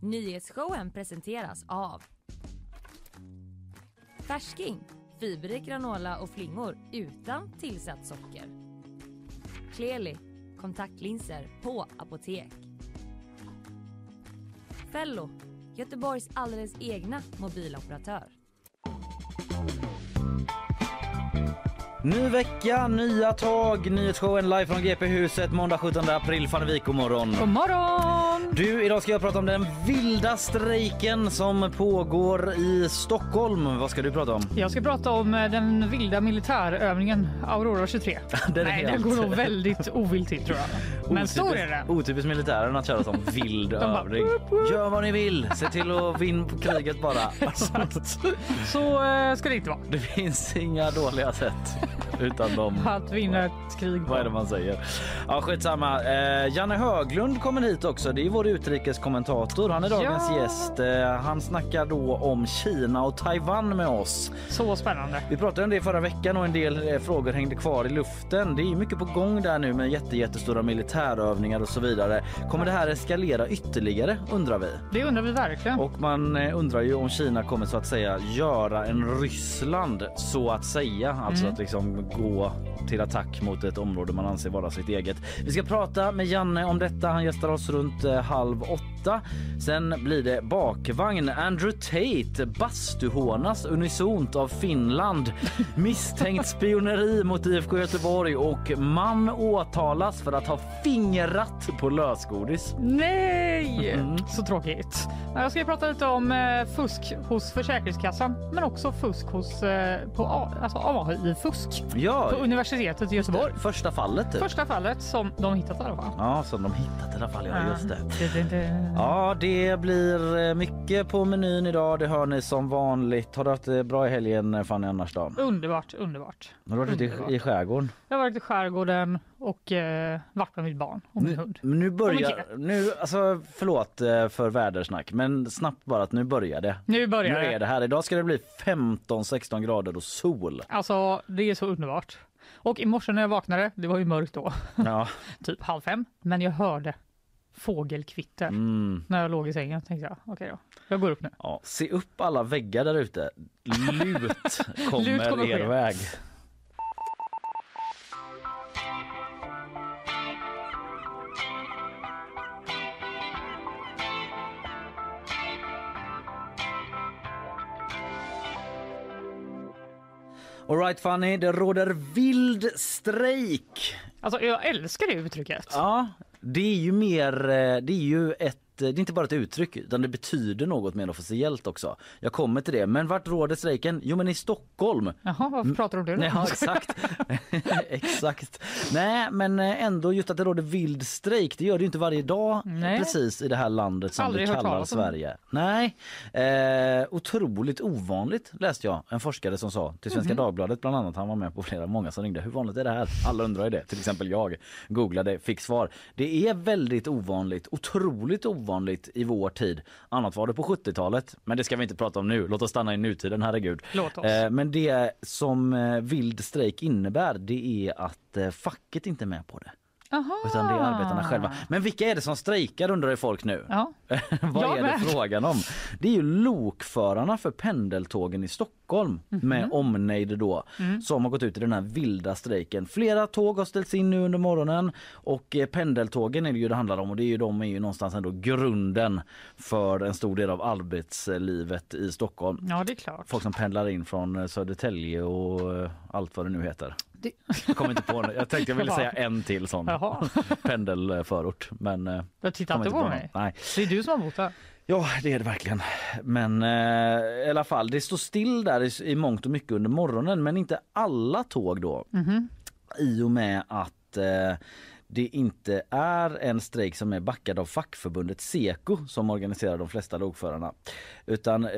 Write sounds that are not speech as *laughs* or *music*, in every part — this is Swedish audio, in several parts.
Nyhetsshowen presenteras av Färsking, fiberrik granola och flingor utan tillsatt socker. Kleli, kontaktlinser på apotek. Fello, Göteborgs alldeles egna mobiloperatör. Ny vecka, nya tag, nyhetsshowen live från GP-huset måndag 17 april. Fanny Wijk, god morgon. God morgon! Du, idag ska jag prata om den vilda strejken som pågår i Stockholm. Vad ska du prata om? Jag ska prata om eh, den vilda militärövningen Aurora 23. *laughs* Den Nej, den helt- går nog väldigt ovilt till tror jag. Men stor är den. Otypiskt militären att köra som *laughs* vild bara, övning. Gör vad ni vill, se till att vinna kriget bara. *laughs* Så eh, ska det inte vara. Det finns inga dåliga sätt utan dem. *laughs* Att vinna ett krig. Vad är det man säger? Ja, skitsamma. Eh, Janne Höglund kommer hit också. Det är vår utrikeskommentator. Han är dagens Ja. gäst. Eh, han snackar då om Kina och Taiwan med oss. Så spännande. Vi pratade om det förra veckan och en del eh, frågor hängde kvar i luften. Det är mycket på gång där nu med jätte, jättestora militärövningar och så vidare. Kommer det här eskalera ytterligare undrar vi? Det undrar vi verkligen. Och man eh, undrar ju om Kina kommer så att säga göra en Ryssland så att säga. Alltså Mm. att liksom gå till attack mot ett område man anser vara sitt eget. Vi ska prata med Janne om detta. Han gästar oss runt eh, halv åtta. Sen blir det bakvagn. Andrew Tate bastuhånas unisont av Finland. *laughs* Misstänkt spioneri mot IFK Göteborg och man åtalas för att ha fingrat på lösgodis. Nej! Mm. Så tråkigt. Jag ska prata lite om eh, fusk hos Försäkringskassan men också fusk hos eh, på alltså AI-fusk Ja, på universitetet i Göteborg. första fallet. Typ. Första fallet som de hittat i alla fall. Ja, som de hittat i alla fall. Ja, just det. Ja, det blir eh, mycket på menyn idag. Det hör ni som vanligt. Har du haft bra i helgen, eh, Fanny, annars då? Underbart, underbart. Har du varit ute i, skärgården? Jag har varit i skärgården och eh, varit med mitt barn och min Nu, hund. nu börjar... Nu, alltså, förlåt eh, för vädersnack, men snabbt bara att nu börjar det. Nu börjar Nu är det. det här. Idag ska det bli 15-16 grader och sol. Alltså, det är så underbart. Och i morse när jag vaknade, det var ju mörkt då, Ja. *laughs* typ halv fem, men jag hörde fågelkvitter Mm. när jag låg i sängen. Tänkte jag, okej då, jag går upp nu. ja. Se upp alla väggar där ute. Lut *laughs* kommer, Lut kommer er ske. väg. Alright Fanny, det råder vild strejk. Alltså, jag älskar det uttrycket. Ja, det är ju mer, eh, det är ju ett det är inte bara ett uttryck utan det betyder något mer officiellt också. Jag kommer till det. Men vart råder strejken? Jo men i Stockholm. Jaha, varför pratar du om det då? Ja, exakt. *laughs* exakt. Nej men eh, ändå just att det råder vild strejk det gör det ju inte varje dag Nej. precis i det här landet som Aldrig vi kallar. Sverige. Nej, eh, otroligt ovanligt läste jag en forskare som sa till Svenska Mhm. Dagbladet bland annat. Han var med på flera, många som ringde. Hur vanligt är det här? Alla undrar ju det. Till exempel jag googlade, fick svar. Det är väldigt ovanligt, otroligt ovanligt i vår tid. Annat var det på 70-talet, men det ska vi inte prata om nu. Låt oss stanna i nutiden, herregud. Låt oss. Eh, men det som eh, vild strejk innebär, det är att eh, facket inte är med på det. Aha. Utan det är arbetarna själva. Men vilka är det som strejkar undrar ju folk nu. Ja. *laughs* Vad Jag är det med. frågan om? Det är ju lokförarna för pendeltågen i Stockholm Mhm. med omnejd då Mm. som har gått ut i den här vilda strejken. Flera tåg har ställts in nu under morgonen och eh, pendeltågen är det ju det handlar om och det är ju de är ju någonstans ändå grunden för en stor del av arbetslivet i Stockholm. ja, det är klart. Folk som pendlar in från eh, Södertälje och eh, allt vad det nu heter. Det... Jag kommer inte på det. Jag tänkte jag ville säga en till sån Jaha, *laughs* pendelförort men eh, jag tittar kommer inte på på mig. Nej. Det är du som har bott där. Ja, det är det verkligen. Men eh, i alla fall, det står still där i, i mångt och mycket under morgonen, men inte alla tåg då. Mhm. I och med att eh, det inte är en strejk som är backad av fackförbundet Seko som organiserar de flesta lokförarna. Utan eh,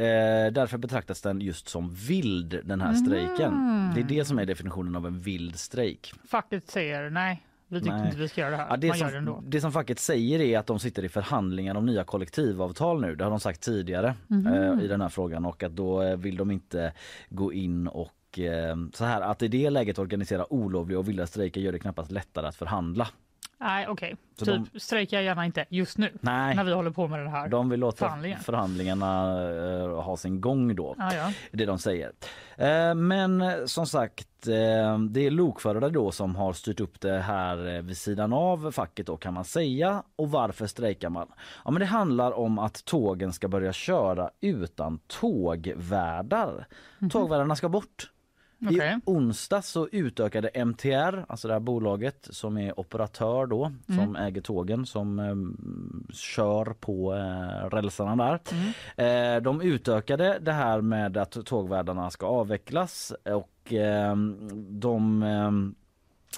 därför betraktas den just som vild den här strejken. Mm. Det är det som är definitionen av en vild strejk. Facket säger nej, vi tycker Nej. inte vi ska göra det här. Ja, det, Man gör det som, ändå. det som facket säger är att de sitter i förhandlingar om nya kollektivavtal nu. Det har de sagt tidigare Mhm. eh, i den här frågan och att då eh, vill de inte gå in och eh, så här att i det läget organisera olovliga och vilda strejker gör det knappast lättare att förhandla. Nej, okej. Så Typ de- strejka gärna inte just nu Nej, när vi håller på med det här. de vill låta Förhandlingen. förhandlingarna eh, ha sin gång då. Ja, ja. det de säger. Eh, Men som sagt, eh, det är lokförare då som har styrt upp det här vid sidan av facket då kan man säga. Och varför strejkar man? Ja men det handlar om att tågen ska börja köra utan tågvärdar. Tågvärdarna ska bort. Okej. I onsdag så utökade MTR, alltså det här bolaget som är operatör då, som äger tågen som eh, kör på eh, rälsarna där. Eh, de utökade det här med att tågvärdarna ska avvecklas och eh, de eh,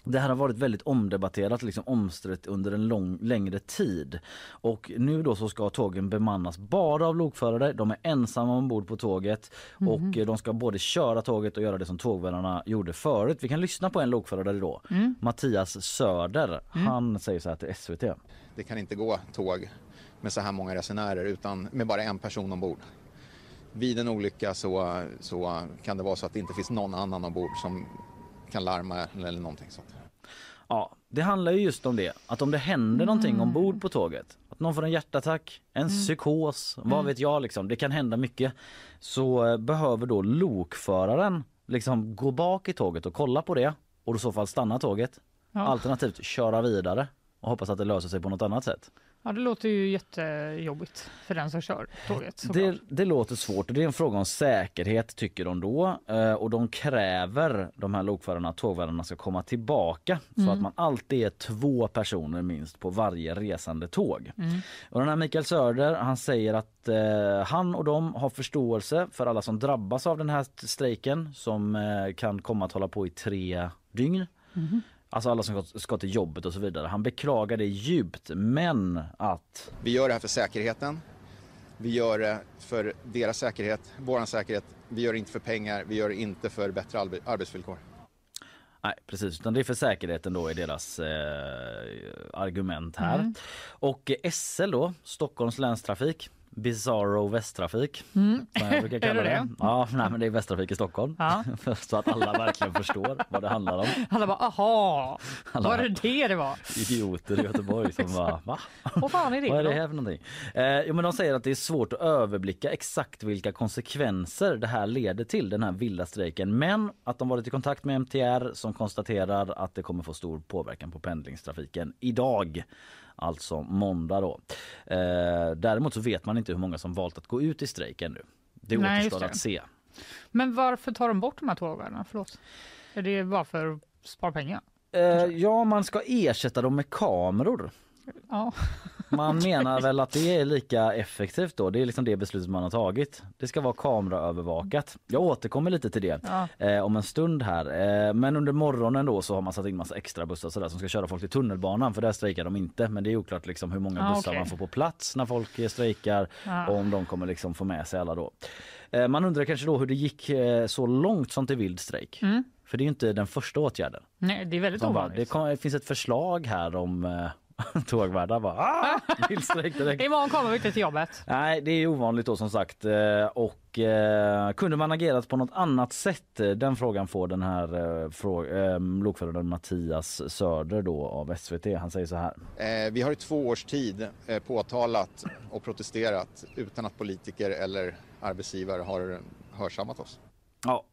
det här har varit väldigt omdebatterat, liksom omstritt under en lång, längre tid. Och nu då så ska tågen bemannas bara av lokförare. De är ensamma ombord på tåget och eh, de ska både köra tåget och göra det som tågvärdarna gjorde förut. Vi kan lyssna på en lokförare då, Mattias Söder. Han säger så här till SVT. Det kan inte gå tåg med så här många resenärer utan med bara en person ombord. Vid en olycka så, så kan det vara så att det inte finns någon annan ombord som kan larma eller någonting sånt. Ja, det handlar ju just om det. Att om det händer någonting ombord på tåget, att någon får en hjärtattack, en psykos, vad vet jag liksom, det kan hända mycket. Så eh, behöver då lokföraren liksom gå bak i tåget och kolla på det och i så fall stanna tåget. Ja. Alternativt köra vidare och hoppas att det löser sig på något annat sätt. Ja, det låter ju jättejobbigt för den som kör tåget. Det, det låter svårt och det är en fråga om säkerhet tycker de då. Eh, Och de kräver, de här lokförarna, att tågvärdarna ska komma tillbaka så att man alltid är två personer minst på varje resande tåg. Och den här Mikael Söder han säger att eh, han och de har förståelse för alla som drabbas av den här strejken som eh, kan komma att hålla på i tre dygn. Alltså alla som ska- till jobbet och så vidare. Han beklagar det djupt men att Vi gör det här för säkerheten. Vi gör det för deras säkerhet, vår säkerhet. Vi gör det inte för pengar, vi gör det inte för bättre arbe- arbetsvillkor. Nej precis, utan det är för säkerheten då i deras eh, argument här. Och eh, SL då, Stockholms länstrafik, Bizarro Västtrafik. Som jag brukar *laughs* kalla det det. Ja, nej, men det är Västtrafik i Stockholm. Ja. *laughs* Så att alla verkligen förstår vad det handlar om. Alla bara aha, Alla- var det det det var? Idioter i Göteborg som bara va? Vad fan är det? *laughs* Vad är det här för någonting? Eh, jo, men de säger att det är svårt att överblicka exakt vilka konsekvenser det här leder till, den här vilda strejken. Men att de varit i kontakt med MTR som konstaterar att det kommer få stor påverkan på pendlingstrafiken idag. Alltså måndag då. Eh, däremot så vet man inte hur många som valt att gå ut i strejk ännu. Det Nej, återstår det. att se. Men varför tar de bort de här tågvärdarna? Förlåt. Är det bara för att spara pengar? Eh, ja, man ska ersätta dem med kameror. Ja. Man *laughs* menar väl att det är lika effektivt då. Det är liksom det beslutet man har tagit. Det ska vara kameraövervakat. Jag återkommer lite till det Ja. eh, om en stund här. Eh, men under morgonen då så har man satt in massa extra bussar sådär, som ska köra folk till tunnelbanan för där strejkar de inte. Men det är oklart liksom hur många Ah, bussar okej. man får på plats när folk eh, strejkar Ja. och om de kommer liksom få med sig alla då. Eh, man undrar kanske då hur det gick eh, så långt som till vild strejk. Mm. För det är ju inte den första åtgärden. Nej, det är väldigt ovanligt. det, det finns ett förslag här om eh, *laughs* tågvärdar bara ah. *laughs* Imorgon kommer vi inte till jobbet. Nej, det är ovanligt då som sagt. Eh, Och eh, kunde man agerat på något annat sätt? Eh, Den frågan får den här eh, frå- eh, lokföraren Mattias Söder då av SVT. Han säger så här. Eh, vi har i två års tid eh, påtalat och protesterat utan att politiker eller arbetsgivare har hörsammat oss. Ja.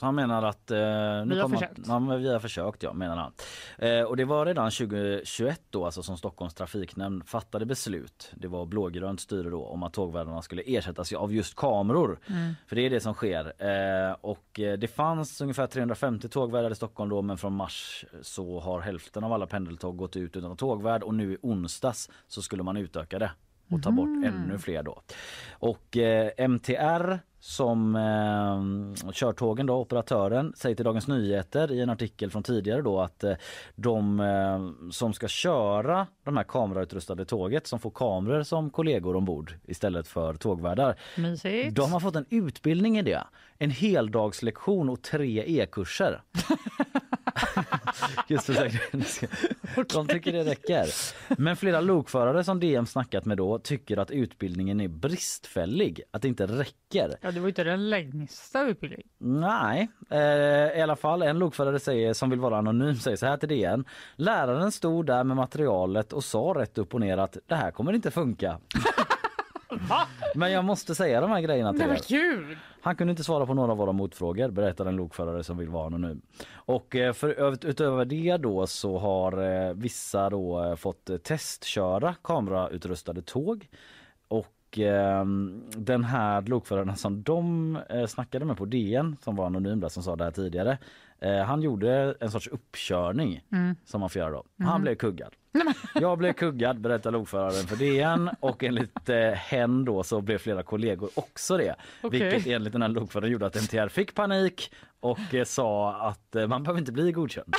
Så han menar att... Eh, nu Vi har försökt. Ja, men vi har försökt, ja, menar han. Eh, och det var redan 2021 då, alltså som Stockholms trafiknämnd fattade beslut. Det var blågrönt styre då om att tågvärdarna skulle ersättas av just kameror. För det är det som sker. Eh, och eh, det fanns ungefär 350 tågvärdar i Stockholm då, men från mars så har hälften av alla pendeltåg gått ut utan tågvärd och nu i onsdags så skulle man utöka det och ta bort ännu fler då. Och eh, MTR som eh, kör tågen då, operatören, säger till Dagens Nyheter i en artikel från tidigare då att eh, de eh, som ska köra de här kamerautrustade tåget som får kameror som kollegor ombord istället för tågvärdar. Mysigt. De har fått en utbildning i det. En heldagslektion och tre e-kurser. *laughs* Just för säkerheten. De tycker det räcker. Men flera lokförare som DM snackat med då tycker att utbildningen är bristfällig, att det inte räcker. Ja, det var inte den längsta utbildningen. Nej, eh, i alla fall en lokförare säger, som vill vara anonym säger så här till DN. Läraren stod där med materialet och sa rätt upp och ner att det här kommer inte funka. *laughs* Men jag måste säga de här grejerna till er. gud! Han kunde inte svara på några av våra motfrågor berättar en lokförare som vill vara anonym. Och eh, för, utöver det då så har eh, vissa då eh, fått testköra kamerautrustade tåg. Och eh, den här lokföraren som de snackade med på DN som var anonym där som sa det här tidigare. Eh, han gjorde en sorts uppkörning som man får göra då. Han blev kuggad. *laughs* Jag blev kuggad berättar lokföraren för DN och enligt eh, hen då så blev flera kollegor också det. Okej. Vilket enligt den här lokföraren gjorde att MTR fick panik och eh, sa att eh, man behöver inte bli godkänd.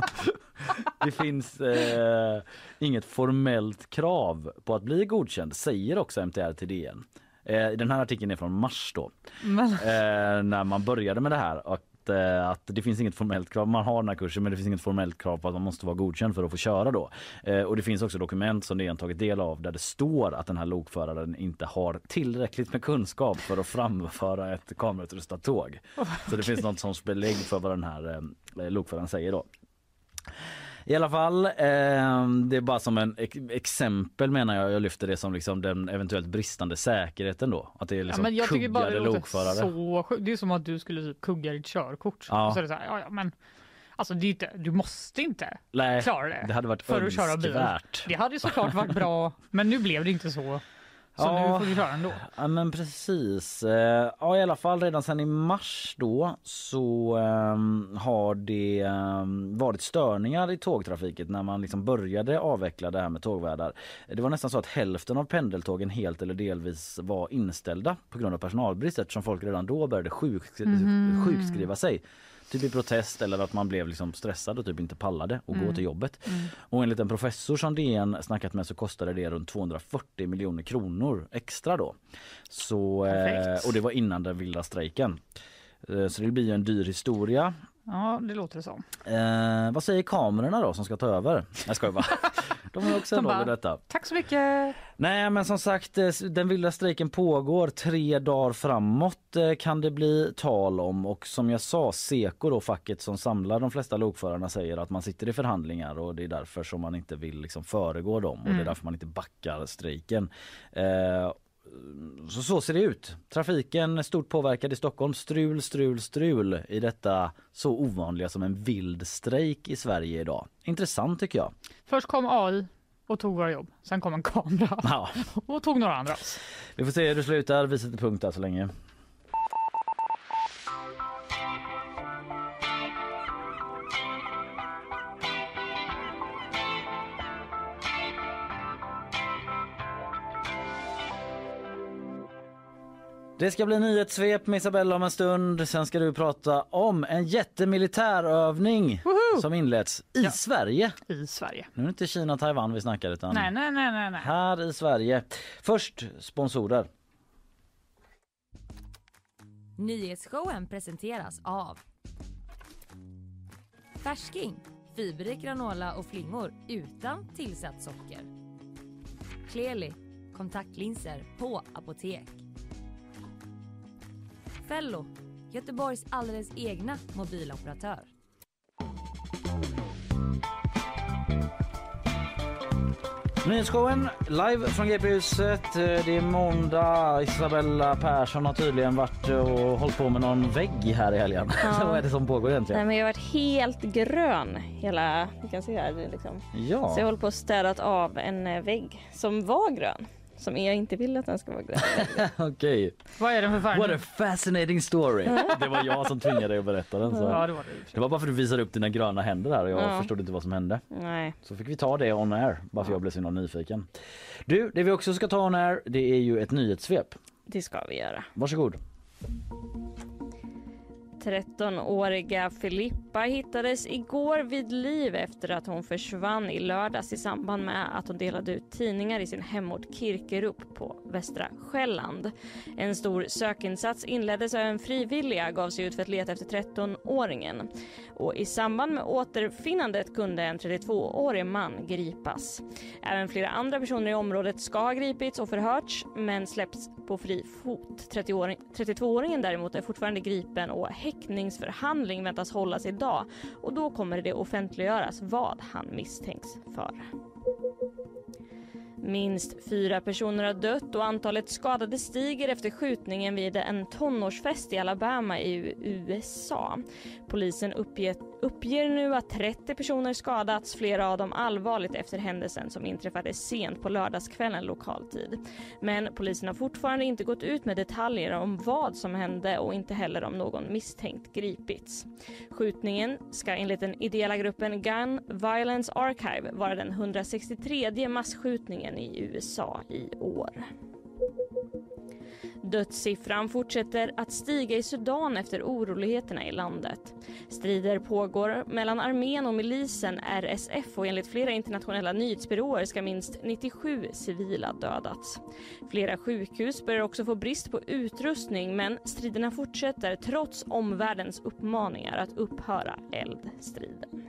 *laughs* det finns eh, inget formellt krav på att bli godkänd säger också MTR till DN. Eh, den här artikeln är från mars då Men, eh, när man började med det här. Att, eh, att det finns inget formellt krav, man har den här kursen men det finns inget formellt krav på att man måste vara godkänd för att få köra då. Eh, och det finns också dokument som DN tagit del av där det står att den här lokföraren inte har tillräckligt med kunskap för att framföra ett kamerautrustat tåg. Så det finns något som belägg för vad den här eh, lokföraren säger då. I alla fall, eh, det är bara som en ex exempel menar jag. Jag lyfter det som liksom den eventuellt bristande säkerheten då. Att det är ja, liksom men jag tycker bara det låter så sjukt. Det är som att du skulle typ kugga ditt körkort. Ja. Och så är det så här, ja, ja, men alltså inte, du måste inte Nej, klara det. det hade varit för att köra bil. önskvärt. Det hade såklart varit bra, men nu blev det inte så. Så Ja. nu får du köra ändå. Ja men precis. Eh, Ja i alla fall redan sedan i mars då så ehm, har det ehm, varit störningar i tågtrafiken när man liksom började avveckla det här med tågvärdar. Det var nästan så att hälften av pendeltågen helt eller delvis var inställda på grund av personalbrist eftersom folk redan då började sjukskri- Mhm. sjukskriva sig. Typ i protest eller att man blev liksom stressad och typ inte pallade att Mm. gå till jobbet. Och enligt en professor som DN snackat med så kostade det runt 240 miljoner kronor extra då. Så, eh, Perfekt. och det var innan den vilda strejken. Eh, Så det blir en dyr historia. Ja, det låter det som. Eh, vad säger kamerorna då som ska ta över? Jag skojar bara. *laughs* De har också en roll i detta. Tack så mycket! Nej men som sagt eh, den vilda strejken pågår tre dagar framåt eh, kan det bli tal om och som jag sa Seko då facket som samlar de flesta lokförarna säger att man sitter i förhandlingar och det är därför som man inte vill liksom föregå dem och det är därför man inte backar strejken. Eh, så så ser det ut. Trafiken är stort påverkad i Stockholm. Strul, strul, strul i detta så ovanliga som en vild strejk i Sverige idag. Intressant tycker jag. Först kom AI och tog våra jobb. Sen kom en kamera Ja, *laughs* och tog några andra. vi får se hur det slutar. Vi sätter punkt där så länge. Det ska bli nyhetssvep med Isabella om en stund. Sen ska du prata om en jättemilitärövning Woho! som inletts i Ja. Sverige. I Sverige. Nu är det inte Kina och Taiwan vi snackar utan Nej, nej, nej, nej, nej. här i Sverige. Först sponsorer. Nyhetsshowen presenteras av Färsking, fiberrik granola och flingor utan tillsatt socker. Kleli, kontaktlinser på apotek. Fello, Göteborgs alldeles egna mobiloperatör. Nyhetsshowen live från GP-huset. Det är måndag. Isabella Persson har tydligen varit och hållit på med någon vägg här i helgen. Ja. *laughs* Vad är det som pågår Nej, egentligen? men jag har varit helt grön hela, ni kan se här liksom. Ja. Så jag håller på att städat av en eh, vägg som var grön. Som jag inte vill att den ska vara grön. *laughs* Okej. Vad är det för färg? What a fascinating story. Det var jag som tvingade dig att berätta den. Så. Ja, det var det. Det var bara för att du visade upp dina gröna händer här och jag Ja. förstod inte vad som hände. Nej. Så fick vi ta det on air, bara för jag blev så nyfiken. Du, det vi också ska ta on air, det är ju ett nyhetssvep. Det ska vi göra. Varsågod. 13-åriga Filippa Filippa hittades igår vid liv efter att hon försvann i lördags i samband med att hon delade ut tidningar i sin hemort Kirkerup på Västra Själland. En stor sökinsats inleddes och en frivilliga gav sig ut för att leta efter 13-åringen. Och I samband med återfinnandet kunde en 32-årig man gripas. Även flera andra personer i området ska ha gripits och förhörts men släppts på fri fot. 32-åringen däremot är fortfarande gripen och häktningsförhandling väntas hållas idag och då kommer det offentliggöras vad han misstänks för. Minst fyra personer har dött och antalet skadade stiger efter skjutningen vid en tonårsfest i Alabama i USA. Polisen uppger, uppger nu att 30 personer skadats, flera av dem allvarligt efter händelsen som inträffade sent på lördagskvällen lokal tid. Men polisen har fortfarande inte gått ut med detaljer om vad som hände och inte heller om någon misstänkt gripits. Skjutningen ska enligt den ideella gruppen Gun Violence Archive vara den 163 massskjutningen i USA i år. Dödssiffran fortsätter att stiga i Sudan efter oroligheterna i landet. Strider pågår mellan armén och milisen RSF och enligt flera internationella nyhetsbyråer ska minst 97 civila dödats. Flera sjukhus börjar också få brist på utrustning men striderna fortsätter trots omvärldens uppmaningar att upphöra eldstriden.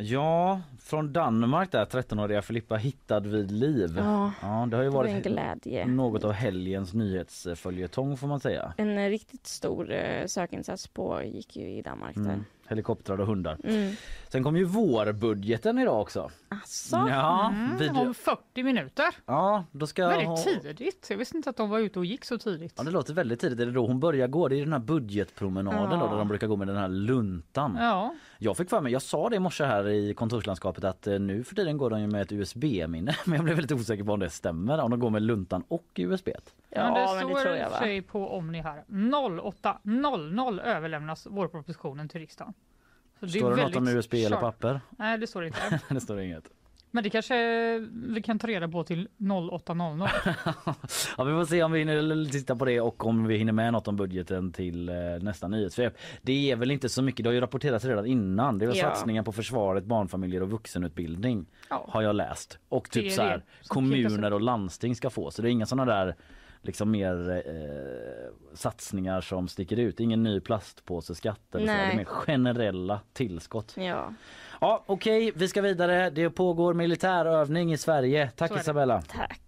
Ja, från Danmark där, 13-åriga Filippa hittad vid liv. Ja, Ja, det har ju Det var en varit glädje. något av helgens nyhetsföljetong får man säga. En eh, riktigt stor eh, sökinsats pågick ju i Danmark där. Mm. Helikoptrar och hundar. Mm. Sen kom ju vårbudgeten idag också. Asså? Ja, Mm, vid... om 40 minuter. ja då ska jag ha... Väldigt tidigt. Jag visste inte att de var ute och gick så tidigt. Ja, det låter väldigt tidigt. Är det då hon börjar gå? Det är den här budgetpromenaden Ja. då, där de brukar gå med den här luntan. Ja, Jag fick för mig, jag sa det i morse här i kontorslandskapet att eh, nu för tiden går de ju med ett USB-minne. *laughs* Men jag blev väldigt osäker på om det stämmer. Om de går med luntan och USB. Ja, men det men det står i jag sig på Omni här. 08.00 överlämnas vårpropositionen till riksdagen. Så det är Står det något om USB eller papper? Nej, det står det inte. *laughs* det står inget. Men det kanske vi kan ta reda på till 08.00. *laughs* Ja, vi får se om vi hinner titta på det och om vi hinner med något om budgeten till eh, nästa nyhetssvep. Det är väl inte så mycket, det har ju rapporterats redan innan. Det är Ja. satsningar på försvaret, barnfamiljer och vuxenutbildning Ja. har jag läst. Och typ så här, kommuner och landsting ska få. Så det är inga sådana där liksom mer eh, satsningar som sticker ut. Ingen ny plastpåseskatt eller så. Det är mer generella tillskott. Ja, Ja, okej, vi ska vidare. Det pågår militärövning i Sverige. Tack. Isabella. tack.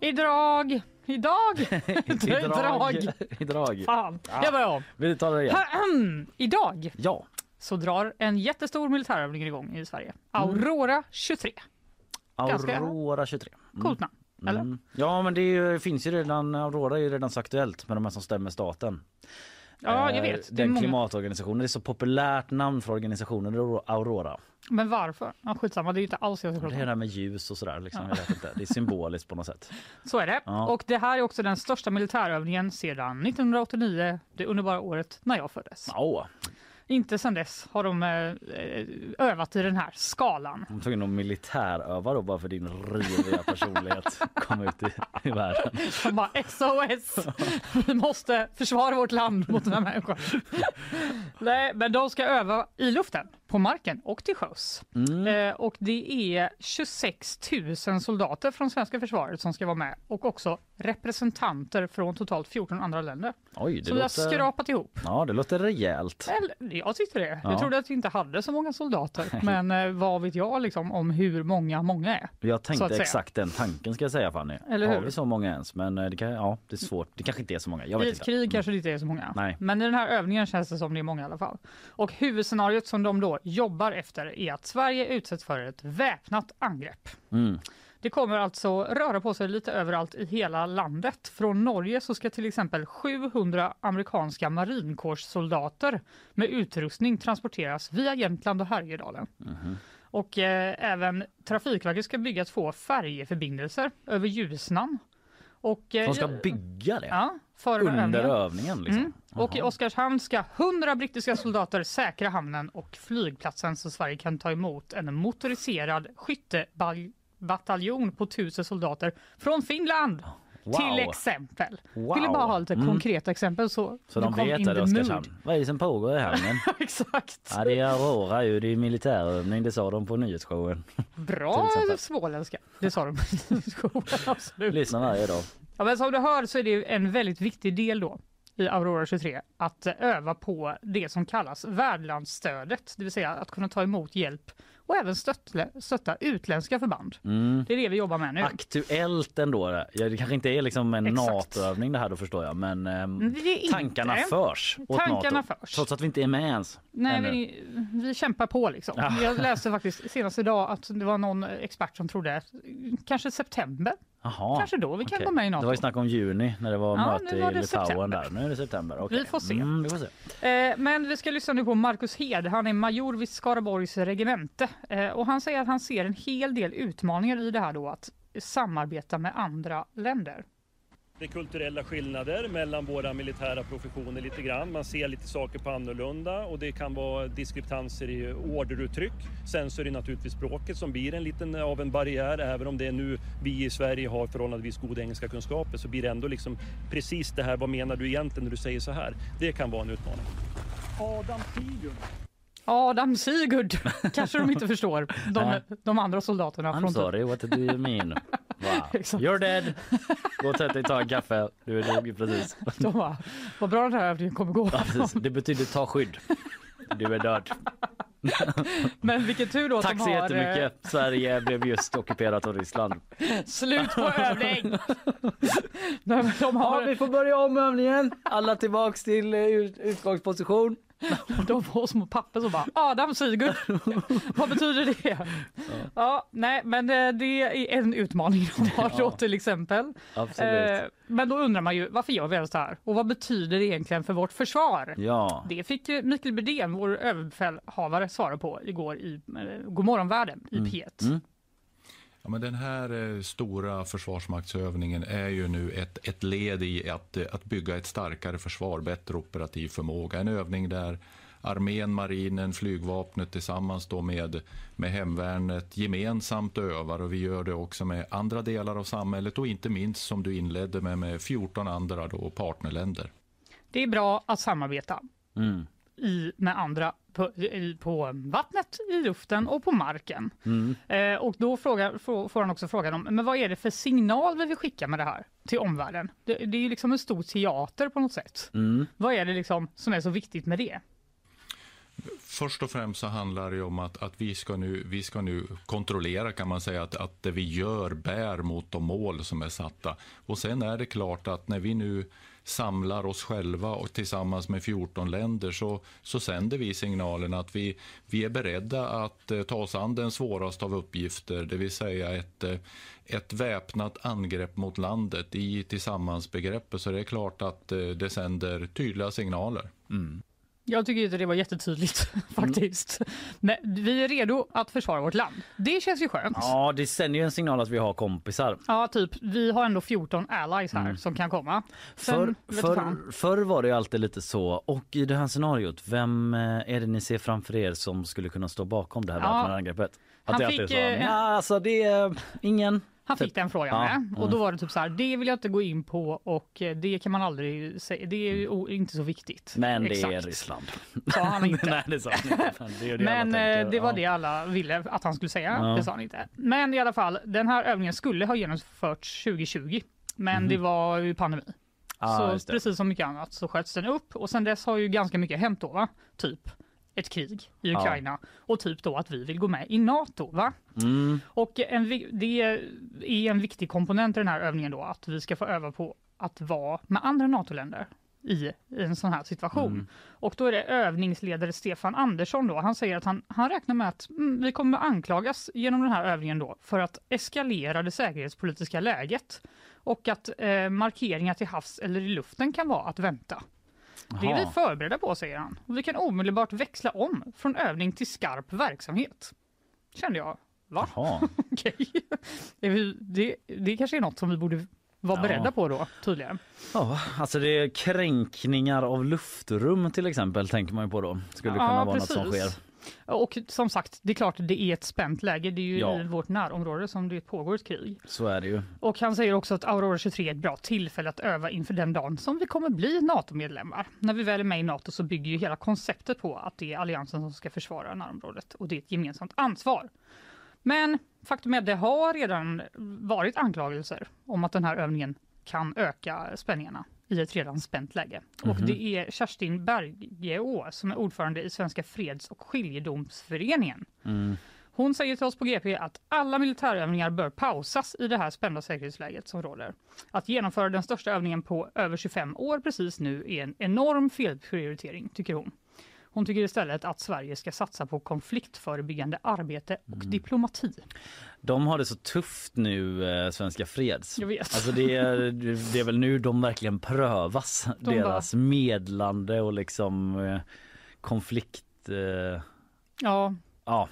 Idag! Idag! Idag! Idag. Fan, jag börjar om. Vi tar det igen. *clears throat* Idag Ja. Så drar en jättestor militärövning igång i Sverige. Aurora 23. Ganska Aurora 23. Mm. Coolt namn. Eller? Mm. Ja men det är finns ju redan, Aurora är ju redan så aktuellt med de här som stämmer staten. Ja, jag Eh, vet. Den många. klimatorganisationen, det är så populärt namn för organisationen Aurora-. Men varför? Ja, skitsamma, det är inte alls jag Det är det där med ljus och sådär liksom, jag vet inte. Det är symboliskt på något sätt. Så är det. Ja. Och det här är också den största militärövningen sedan 1989, det underbara året när jag föddes. Ja, Inte sedan dess har de eh, övat i den här skalan. de tog att militäröva då bara för din riviga personlighet kom ut i, i världen. De bara SOS! Vi måste försvara vårt land mot den här människan. *laughs* Nej, men de ska öva i luften, på marken och till sjöss. Mm. Eh, och det är 26 000 soldater från svenska försvaret som ska vara med och också representanter från totalt 14 andra länder. Oj, det Så vi har låter, skrapat ihop. ja, det låter rejält. Eller, jag tyckte det. Ja. Jag trodde att vi inte hade så många soldater. *laughs* Men eh, vad vet jag liksom om hur många många är? Jag tänkte exakt den tanken ska jag säga Fanny. Eller Har hur? vi så många ens? Men eh, det, kan, ja, det är svårt. Det kanske inte är så många. Jag I vet ett inte. krig kanske det inte är så många. Nej. Men i den här övningen känns det som det är många i alla fall. Och huvudscenariot som de då jobbar efter är att Sverige utsätts för ett väpnat angrepp. Mm. Det kommer alltså röra på sig lite överallt i hela landet. Från Norge så ska till exempel 700 amerikanska marinkårssoldater med utrustning transporteras via Jämtland och Härjedalen. Och eh, även Trafikverket ska bygga två färjeförbindelser över Ljusnan. Och, eh, De ska bygga det ja, under övningen. övningen liksom. Mm. Och i. Oskarshamn ska 100 brittiska soldater säkra hamnen och flygplatsen så Sverige kan ta emot en motoriserad skyttebataljon på 1000 soldater från Finland. Wow. Till exempel. Wow. Ville bara ha lite Mm. konkreta exempel så, Så de vet in det Oskarshamn. Vad är det som pågår i hamnen? *laughs* Exakt. ja, det är Aurora ju, det är militärövning, det sa de på nyhetsshowen. Bra småländska. Det sa de i skolan, *laughs* absolut. Lyssna varje dag. Ja, men som du hör så är det en väldigt viktig del då i Aurora 23 att öva på det som kallas värdlandsstödet, det vill säga att kunna ta emot hjälp och även stötta, stötta utländska förband. Mm. Det är det vi jobbar med nu. Aktuellt ändå. Det. Ja, det kanske inte är liksom en. NATO-övning det här då förstår jag, men ehm, är inte. tankarna förs åt Tankarna NATO. förs. Trots att vi inte är med ens. Nej, vi, vi kämpar på liksom. Ja. Jag läste faktiskt senast idag att det var någon expert som trodde att kanske september, Jaha. kanske då vi kan okej. gå med i Det var NATO. ju snack om juni när det var Ja, möte nu var i det Litauen september. där. Nu är det september. okej. Vi får se. Mm, vi får se. Eh, men vi ska lyssna nu på Marcus Hed. Han är major vid Skaraborgs regemente eh, och han säger att han ser en hel del utmaningar i det här då att samarbeta med andra länder. Det är kulturella skillnader mellan våra militära professioner lite grann. Man ser lite saker på annorlunda och det kan vara diskrepanser i orderuttryck. Sen så är det naturligtvis språket som blir en liten av en barriär. Även om det är nu vi i Sverige har förhållandevis goda engelska kunskaper så blir det ändå liksom precis det här, vad menar du egentligen när du säger så här? Det kan vara en utmaning. Adam Tidum Adam Sigurd *laughs* kanske de inte förstår, de, de andra soldaterna. I'm från sorry, what do you mean? Wow. *laughs* You're dead! Gå och dig, ta en kaffe. Du är dog precis. *laughs* De bara, vad bra den här övningen kommer gå. Ja. Det betyder ta skydd. Du är död. Men vilken tur då Tack så har jättemycket. Sverige blev just ockuperat av Ryssland. eh, slut på övning. Nej, de, har, får börja om övningen. Alla tillbaks till eh, ut- utgångsposition. *laughs* de får små papper som bara Adam Sigurd. *laughs* vad betyder det? Ja. nej, men eh, det är en utmaning de har då Ja. till exempel. Absolut. Eh, men då undrar man ju varför gör vi ens det här? Och vad betyder det egentligen för vårt försvar? Ja. Det fick Mikael Bydén, vår överbefälhavare, svara på igår i eh, Godmorgon världen i P1. Mm. Ja, men den här eh, stora försvarsmaktsövningen är ju nu ett, ett led i att, eh, att bygga ett starkare försvar, bättre operativ förmåga. En övning där armén, marinen, flygvapnet tillsammans då med, med hemvärnet gemensamt övar och vi gör det också med andra delar av samhället och inte minst som du inledde med, med 14 andra då partnerländer. Det är bra att samarbeta Mm. I, med andra på, i, på vattnet, i luften och på marken. Mm. Eh, och då frågar, får, får han också frågan om men vad är det för signal vi vill skicka med det här till omvärlden? Det, det är ju liksom en stor teater på något sätt. Mm. Vad är det liksom som är så viktigt med det? Först och främst så handlar det om att, att vi, ska nu, vi ska nu kontrollera kan man säga att, att det vi gör bär mot de mål som är satta. Och sen är det klart att när vi nu samlar oss själva och tillsammans med 14 länder så, så sänder vi signalen att vi, vi är beredda att eh, ta oss an den svåraste av uppgifter, det vill säga ett, eh, ett väpnat angrepp mot landet i tillsammansbegreppet. Så det är klart att eh, det sänder tydliga signaler. Mm. Jag tycker inte det var jättetydligt *laughs* faktiskt. Men vi är redo att försvara vårt land. Det känns ju skönt. Ja, det sänder ju en signal att vi har kompisar. Ja, typ. Vi har ändå 14 allies här som kan komma. Sen, Förr, vet förr, var det ju alltid lite så. Och i det här scenariot, vem eh, är det ni ser framför er som skulle kunna stå bakom det här Ja. angreppet? Han Att det alltid är fick, så. eh, Ja, alltså det är ingen. Han Typ. fick den frågan Ja, med. mm. Och då var det typ så här, det vill jag inte gå in på och eh, det kan man aldrig säga. Det är o- inte så viktigt. Men det är Exakt. Ryssland. Sa han *laughs* inte. Nej, det sa han inte. *laughs* Det är det Men eh, det var Ja. det alla ville att han skulle säga. Ja. Det sa han inte. Men i alla fall, den här övningen skulle ha genomförts 2020. Men det var ju pandemi. Ja, så precis som mycket annat så sköts den upp och sen dess har ju ganska mycket hänt då va? Typ ett krig i Ja. Ukraina och typ då att vi vill gå med i NATO va? Mm. Och en, det är en viktig komponent i den här övningen då att vi ska få öva på att vara med andra NATO-länder i, i en sån här situation. Mm. Och då är det övningsledare Stefan Andersson då, han säger att han, han räknar med att mm, vi kommer anklagas genom den här övningen då för att eskalera det säkerhetspolitiska läget och att eh, markeringar till havs eller i luften kan vara att vänta. Det är vi förberedda på, säger han. Och vi kan omedelbart växla om från övning till skarp verksamhet. Kände jag. Va? *laughs* Okej. Vi- Det, det kanske är något som vi borde vara Ja. beredda på då tydligen. Ja, alltså det är kränkningar av luftrum till exempel tänker man ju på då. Skulle Ja, kunna vara något som precis. sker. Och som sagt, det är klart det är ett spänt läge. Det är ju Ja. i vårt närområde som det pågår ett krig. Så är det ju. Och han säger också att Aurora 23 är ett bra tillfälle att öva inför den dagen som vi kommer bli NATO-medlemmar. När vi väl är med i NATO så bygger ju hela konceptet på att det är alliansen som ska försvara närområdet och det är ett gemensamt ansvar. Men faktum är att det har redan varit anklagelser om att den här övningen kan öka spänningarna i ett redan spänt läge. Och det är Kerstin Bergeå som är ordförande i Svenska freds och skiljedomsföreningen. Hon säger till oss på GP att alla militärövningar bör pausas i det här spända säkerhetsläget som råder. Att genomföra den största övningen på över 25 år precis nu är en enorm felprioritering, tycker hon. Hon tycker istället att Sverige ska satsa på konfliktförebyggande arbete och diplomati. De har det så tufft nu, eh, Svenska Freds. Jag vet. Alltså det, är, det är väl nu de verkligen prövas. De Deras medlande och liksom eh, konflikt... Eh, Ja, ja,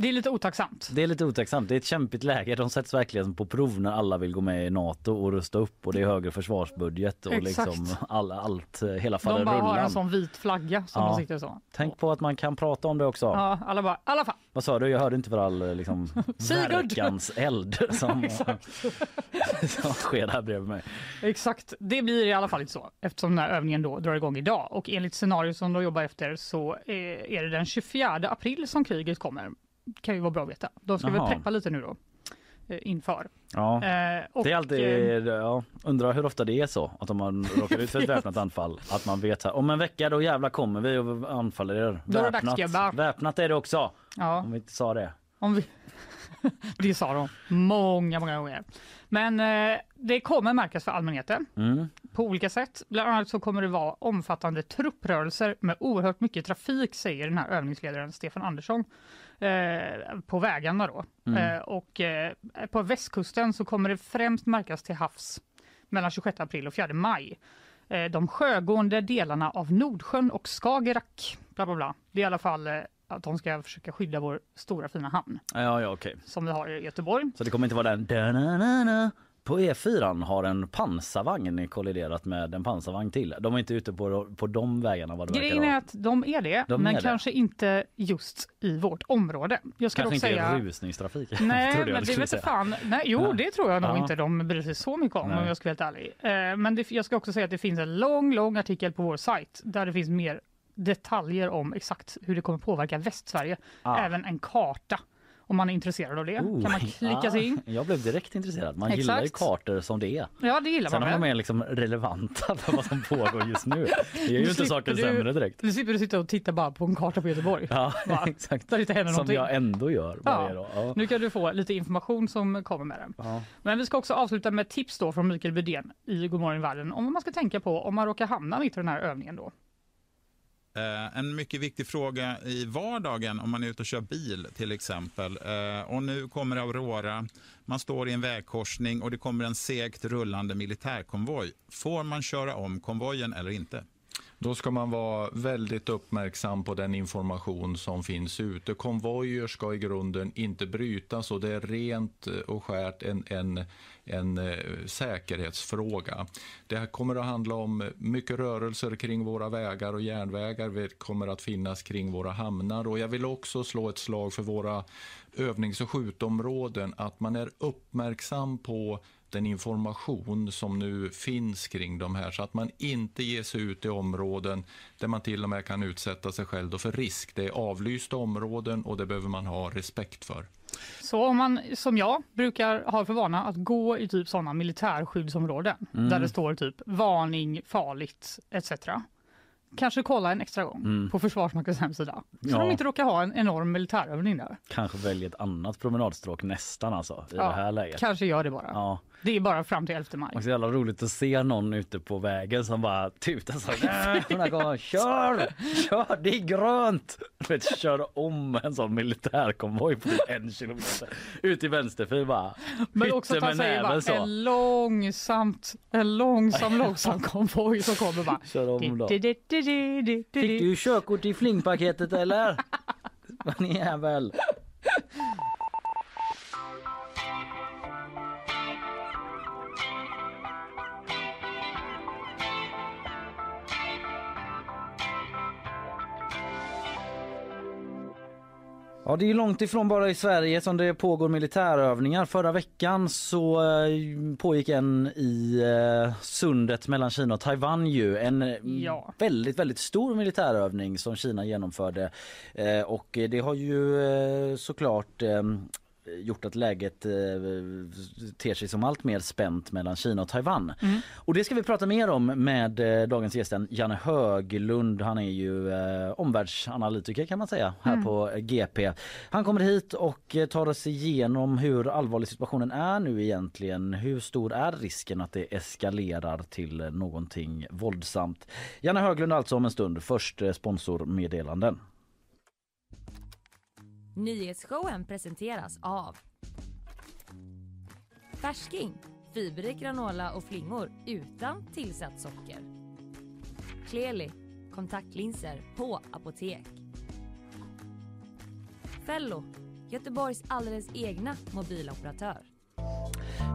det är lite otacksamt. det är lite otacksamt. Det är ett kämpigt läge. De sätts verkligen på prov när alla vill gå med i Nato och rusta upp och det är högre försvarsbudget och Exakt. liksom all, allt, eh, hela De faller bara har en rullan. sån vit flagga som Ja. de sitter så. Tänk på att man kan prata om det också. Ja, alla bara, alla fall. Vad sa du? Jag hörde inte för all eh, liksom, *laughs* verkans eld *laughs* som, *laughs* som sker här bredvid mig. Exakt, det blir i alla fall inte så eftersom den här övningen då drar igång idag och enligt scenario som de jobbar efter så eh, är det den 24 april som kriget kommer. Kan ju vara bra att veta. De ska Jaha. väl preppa lite nu då eh, inför. Ja. Eh, och, Det är alltid, eh, ja, undrar hur ofta det är så att om man *laughs* råkar ut för ett väpnat anfall att man vet här, om en vecka då jävla kommer vi och anfaller er. Väpnat, väpnat är det också ja, om vi inte sa det. om vi... *laughs* det sa de många, många gånger. Men eh, det kommer märkas för allmänheten Mm. På olika sätt. Bland annat så kommer det vara omfattande trupprörelser med oerhört mycket trafik, säger den här övningsledaren Stefan Andersson, eh, på vägarna då. Eh, och eh, på västkusten så kommer det främst märkas till havs mellan 26 april och 4 maj. Eh, de sjögående delarna av Nordsjön och Skagerrak, bla bla bla. Det är i alla fall eh, att de ska försöka skydda vår stora fina hamn Ja, ja okej. som vi har i Göteborg. Så det kommer inte vara den. På E4 har en pansarvagn kolliderat med en pansarvagn till. De är inte ute på, på de vägarna vad det Grejen är att de är det, De men är det. kanske inte just i vårt område. Jag ska Kanske inte säga... rusningstrafik. *laughs* Nej, jag men det vet säga. fan. Nej, jo, Ja. det tror jag nog Ja. inte de bryr sig så mycket om Nej. om jag ska vara helt ärlig. Eh, Men det, jag ska också säga att det finns en lång, lång artikel på vår sajt där det finns mer detaljer om exakt hur det kommer påverka Västsverige. Ah. Även en karta om man är intresserad av det. Oh, kan man klicka sig in. ah, Jag blev direkt intresserad. Man gillar ju Exakt. kartor som det är. Ja, det gillar Sen man om de är liksom relevanta för vad som pågår just nu. *laughs* Det gör ju inte saken du- sämre direkt. Du slipper du sitta och titta bara på en karta på Göteborg. Ja, *laughs* *laughs* exakt. Där inte händer Som någonting. jag ändå gör dag. Ja. Nu kan du få lite information som kommer med den. Ja. Men vi ska också avsluta med tips då från Mikael Bydén i Godmorgon världen om vad man ska tänka på om man råkar hamna mitt i den här övningen då. Eh, en mycket viktig fråga i vardagen om man är ute och kör bil till exempel. Eh, och nu kommer Aurora, man står i en vägkorsning och det kommer en segt rullande militärkonvoj. Får man köra om konvojen eller inte? Då ska man vara väldigt uppmärksam på den information som finns ute. Konvojer ska i grunden inte brytas och det är rent och skärt en, en, en eh, säkerhetsfråga. Det här kommer att handla om mycket rörelser kring våra vägar och järnvägar. Det kommer att finnas kring våra hamnar och jag vill också slå ett slag för våra övnings och skjutområden att man är uppmärksam på den information som nu finns kring de här så att man inte ger sig ut i områden där man till och med kan utsätta sig själv då för risk. Det är avlysta områden och det behöver man ha respekt för. Så om man som jag brukar ha för vana att gå i typ sådana militärskyddsområden där det står typ varning, farligt etc. Kanske kolla en extra gång på Försvarsmaktens hemsida. Så Ja. de inte råkar ha en enorm militärövning där. Kanske välja ett annat promenadstråk nästan alltså i det här läget. Kanske gör det bara. Ja, Det är bara fram till 11 maj. och så jävla roligt att se någon ute på vägen som bara tutar så här. *laughs* "Äh, den här gången, Kör! Kör! Det är grönt! Du vet, kör om en sån militärkonvoj på typ en kilometer. Ut i vänsterfil bara. Men också att han säger bara så. en långsamt, en långsam, *laughs* långsam konvoj som kommer bara. Kör om då. Fick du körkort i flingpaketet eller? *laughs* Vad ni jävel. Ja, det är långt ifrån bara i Sverige som det pågår militärövningar. Förra veckan så eh, pågick en i eh, sundet mellan Kina och Taiwan ju. En eh, Ja. väldigt, väldigt stor militärövning som Kina genomförde. Eh, och det har ju såklart gjort att läget eh, ter sig som allt mer spänt mellan Kina och Taiwan. Och det ska vi prata mer om med eh, dagens gäst Janne Höglund. Han är ju eh, omvärldsanalytiker kan man säga här på GP. Han kommer hit och eh, tar oss igenom hur allvarlig situationen är nu egentligen. Hur stor är risken att det eskalerar till någonting våldsamt? Janne Höglund alltså om en stund. Först eh, sponsormeddelanden. Nyhetsshowen presenteras av Färsking, fiberrik granola och flingor utan tillsatt socker. Kleli, kontaktlinser på apotek. Fello, Göteborgs alldeles egna mobiloperatör.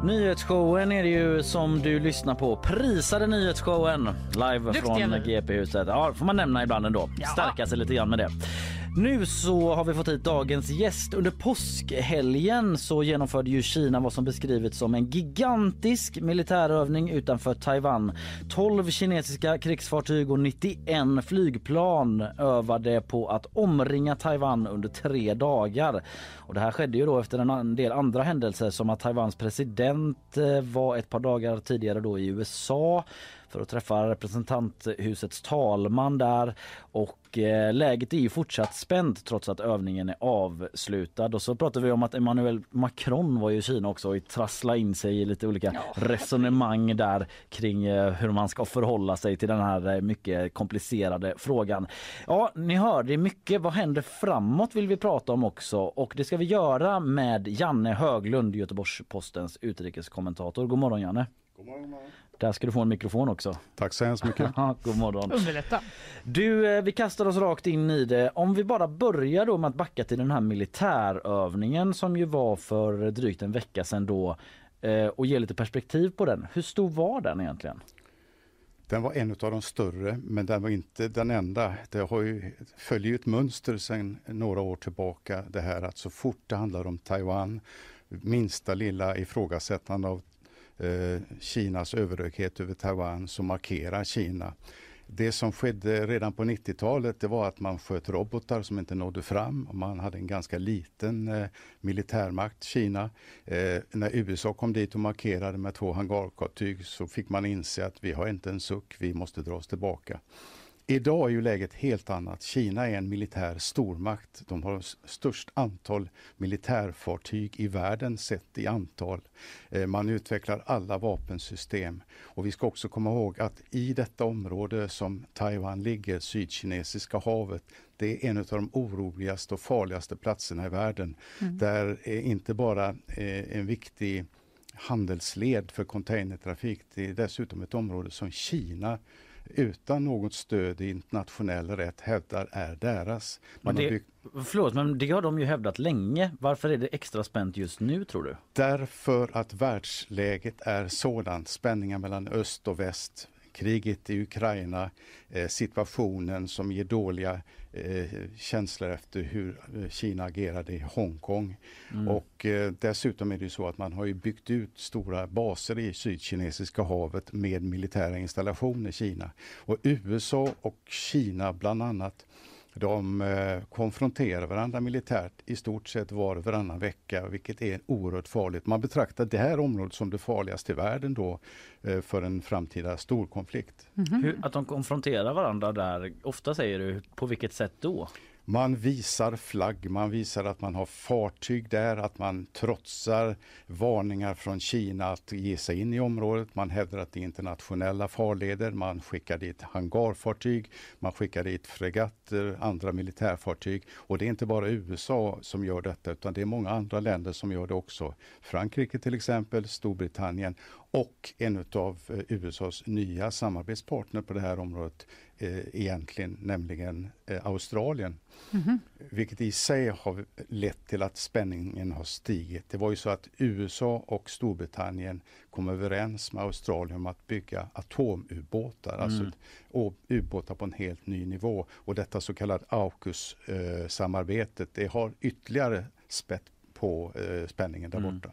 Nyhetsshowen är det ju som du lyssnar på. Prisade nyhetsshowen live Duktiga från. GP-huset. Ja, får man nämna ibland ändå. Stärka sig lite grann med det. Nu så har vi fått hit dagens gäst. Under påskhelgen så genomförde ju Kina vad som beskrivits som en gigantisk militärövning utanför Taiwan. 12 kinesiska krigsfartyg och 91 flygplan övade på att omringa Taiwan under tre dagar. Och det här skedde ju då efter en del andra händelser som att Taiwans president eh, var ett par dagar tidigare då i USA för att träffa representanthusets talman där och eh, läget är ju fortsatt spänt trots att övningen är avslutad. Och så pratar vi om att Emmanuel Macron var ju i Kina också och trassla in sig i lite olika resonemang där kring eh, hur man ska förhålla sig till den här eh, mycket komplicerade frågan. Ja, ni hör, det är mycket. Vad händer framåt vill vi prata om också och det ska vi göra med Janne Höglund, Göteborgs-Postens utrikeskommentator. God morgon Janne. God morgon, god morgon. Där ska du få en mikrofon också. Tack så hemskt mycket. *laughs* God morgon. Underlätta. Du, eh, vi kastar oss rakt in i det. Om vi bara börjar då med att backa till den här militärövningen som ju var för drygt en vecka sedan då eh, och ge lite perspektiv på den. Hur stor var den egentligen? Den var en av de större, men den var inte den enda. Det har ju, följer ju ett mönster sedan några år tillbaka det här att så fort det handlar om Taiwan, minsta lilla ifrågasättande av eh, Kinas överhöghet över Taiwan så markerar Kina. Det som skedde redan på 90-talet det var att man sköt robotar som inte nådde fram. och Man hade en ganska liten eh, militärmakt, Kina. Eh, när USA kom dit och markerade med två hangarfartyg så fick man inse att vi har inte en suck, vi måste dra oss tillbaka. Idag är ju läget helt annat. Kina är en militär stormakt. De har störst antal militärfartyg i världen sett i antal. Eh, Man utvecklar alla vapensystem. Och vi ska också komma ihåg att i detta område som Taiwan ligger, Sydkinesiska havet, det är en av de oroligaste och farligaste platserna i världen. Där är inte bara eh, en viktig handelsled för containertrafik. Det är dessutom ett område som Kina utan något stöd i internationell rätt hävdar är deras. Man Men det, byggt förlåt, men det har de ju hävdat länge. Varför är det extra spänt just nu tror du? Därför att världsläget är sådant, spänningar mellan öst och väst, kriget i Ukraina, eh, situationen som ger dåliga eh, känslor efter hur eh, Kina agerade i Hongkong. Och eh, dessutom är det ju så att man har ju byggt ut stora baser i Sydkinesiska havet med militära installationer i Kina. Och USA och Kina bland annat de eh, konfronterar varandra militärt i stort sett var och varannan vecka, vilket är oerhört farligt. Man betraktar det här området som det farligaste i världen då eh, för en framtida storkonflikt. Hur, att de konfronterar varandra där, ofta säger du, på vilket sätt då? Man visar flagg, man visar att man har fartyg där, att man trotsar varningar från Kina att ge sig in i området. Man hävdar att det är internationella farleder, man skickar dit hangarfartyg, man skickar dit fregatter, andra militärfartyg. Och det är inte bara USA som gör detta utan det är många andra länder som gör det också. Frankrike till exempel, Storbritannien och en av eh, USAs nya samarbetspartner på det här området eh, egentligen, nämligen eh, Australien. Mm. Vilket i sig har lett till att spänningen har stigit. Det var ju så att USA och Storbritannien kom överens med Australien om att bygga atomubåtar, alltså mm. alltså ubåtar på en helt ny nivå. Och detta så kallade AUKUS-samarbetet, det har ytterligare spett på eh, spänningen där mm. borta.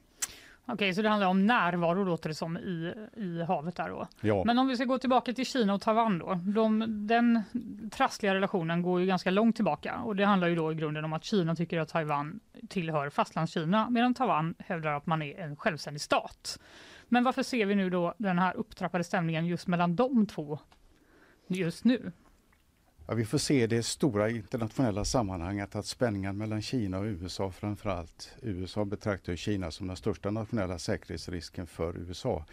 Okej, så det handlar om närvaro låter det som i, i havet där då. Ja. Men om vi ska gå tillbaka till Kina och Taiwan då. De, den trassliga relationen går ju ganska långt tillbaka och det handlar ju då i grunden om att Kina tycker att Taiwan tillhör fastlandskina medan Taiwan hävdar att man är en självständig stat. Men varför ser vi nu då den här upptrappade stämningen just mellan de två just nu? Ja, vi får se det stora internationella sammanhanget att spänningen mellan Kina och USA framförallt. USA betraktar Kina som den största nationella säkerhetsrisken för USA.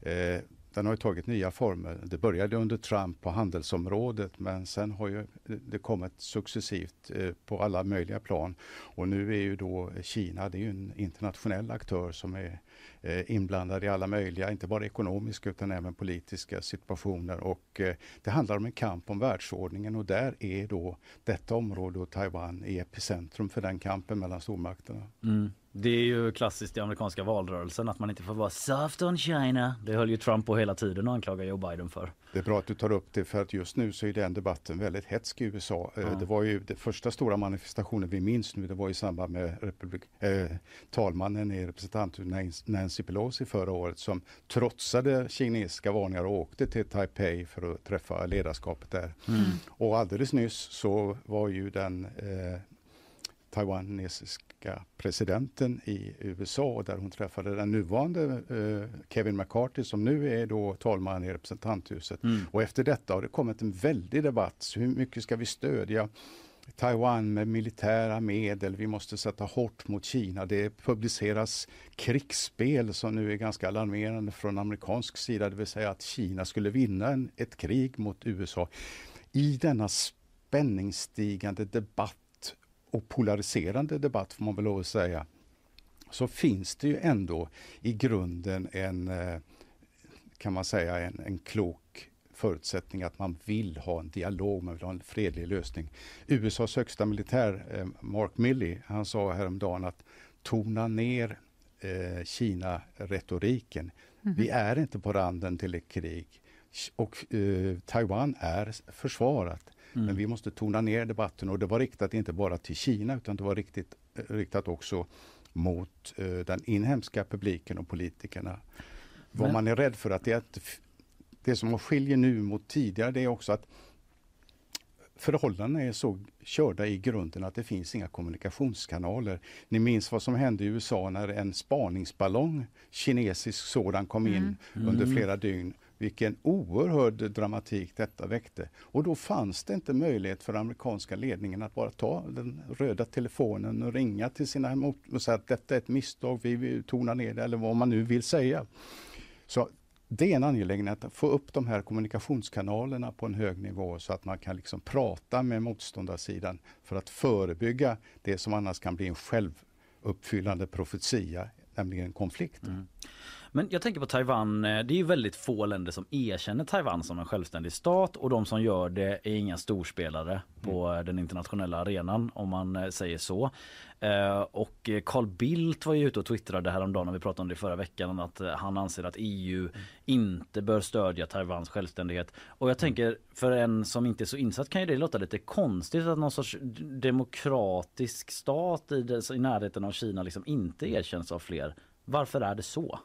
Eh, den har ju tagit nya former. Det började under Trump på handelsområdet men sen har ju det kommit successivt eh, på alla möjliga plan. Och nu är ju då Kina, det är ju en internationell aktör som är eh, inblandad i alla möjliga, inte bara ekonomiska utan även politiska situationer. Och eh, det handlar om en kamp om världsordningen och där är då detta område och Taiwan i epicentrum för den kampen mellan stormakterna. Mm. Det är ju klassiskt i amerikanska valrörelsen att man inte får vara soft on China. Det höll ju Trump på hela tiden och anklagar Joe Biden för. Det är bra att du tar upp det för att just nu så är den debatten väldigt hetsk i USA. Eh, ja. Det var ju den första stora manifestationen vi minns nu, det var i samband med republik, eh, talmannen i representanthuset Nancy Pelosi förra året som trotsade kinesiska varningar och åkte till Taipei för att träffa ledarskapet där. Mm. Och alldeles nyss så var ju den eh, taiwanesiska presidenten i USA där hon träffade den nuvarande eh, Kevin McCarthy som nu är då talman i representanthuset. Mm. Och efter detta har det kommit en väldig debatt. Hur mycket ska vi stödja Taiwan med militära medel. Vi måste sätta hårt mot Kina. Det publiceras krigsspel som nu är ganska alarmerande från amerikansk sida, det vill säga att Kina skulle vinna en, ett krig mot USA. I denna spänningsstigande debatt och polariserande debatt får man väl lov att säga, så finns det ju ändå i grunden en, eh, kan man säga, en, en klok förutsättning att man vill ha en dialog, man vill ha en fredlig lösning. USAs högsta militär, eh, Mark Milley, han sa häromdagen att tona ner eh, Kina-retoriken. Mm. Vi är inte på randen till ett krig och eh, Taiwan är försvarat. Mm. Men vi måste tona ner debatten och det var riktat inte bara till Kina utan det var riktigt, eh, riktat också mot eh, den inhemska publiken och politikerna. Men... Vad man är rädd för att det är att det som skiljer nu mot tidigare det är också att förhållandena är så körda i grunden att det finns inga kommunikationskanaler. Ni minns vad som hände i USA när en spaningsballong, kinesisk sådan, kom in mm. under mm. flera dygn vilken oerhörd dramatik detta väckte. Och då fanns det inte möjlighet för amerikanska ledningen att bara ta den röda telefonen och ringa till sina emot och säga att detta är ett misstag, vi vill tona ner det eller vad man nu vill säga. Så det är en angelägenhet att få upp de här kommunikationskanalerna på en hög nivå så att man kan liksom prata med motståndarsidan för att förebygga det som annars kan bli en självuppfyllande profetia, nämligen konflikt. Mm. Men jag tänker på Taiwan. Eh, det är ju väldigt få länder som erkänner Taiwan som en självständig stat och de som gör det är inga storspelare på mm. den internationella arenan om man eh, säger så. Eh, och Carl Bildt var ju ute och twittrade häromdagen när vi pratade om det förra veckan att han anser att EU mm. inte bör stödja Taiwans självständighet. Och jag tänker för en som inte är så insatt kan ju det låta lite konstigt att någon sorts demokratisk stat i, närheten av Kina liksom inte erkänns av fler. Varför är det så?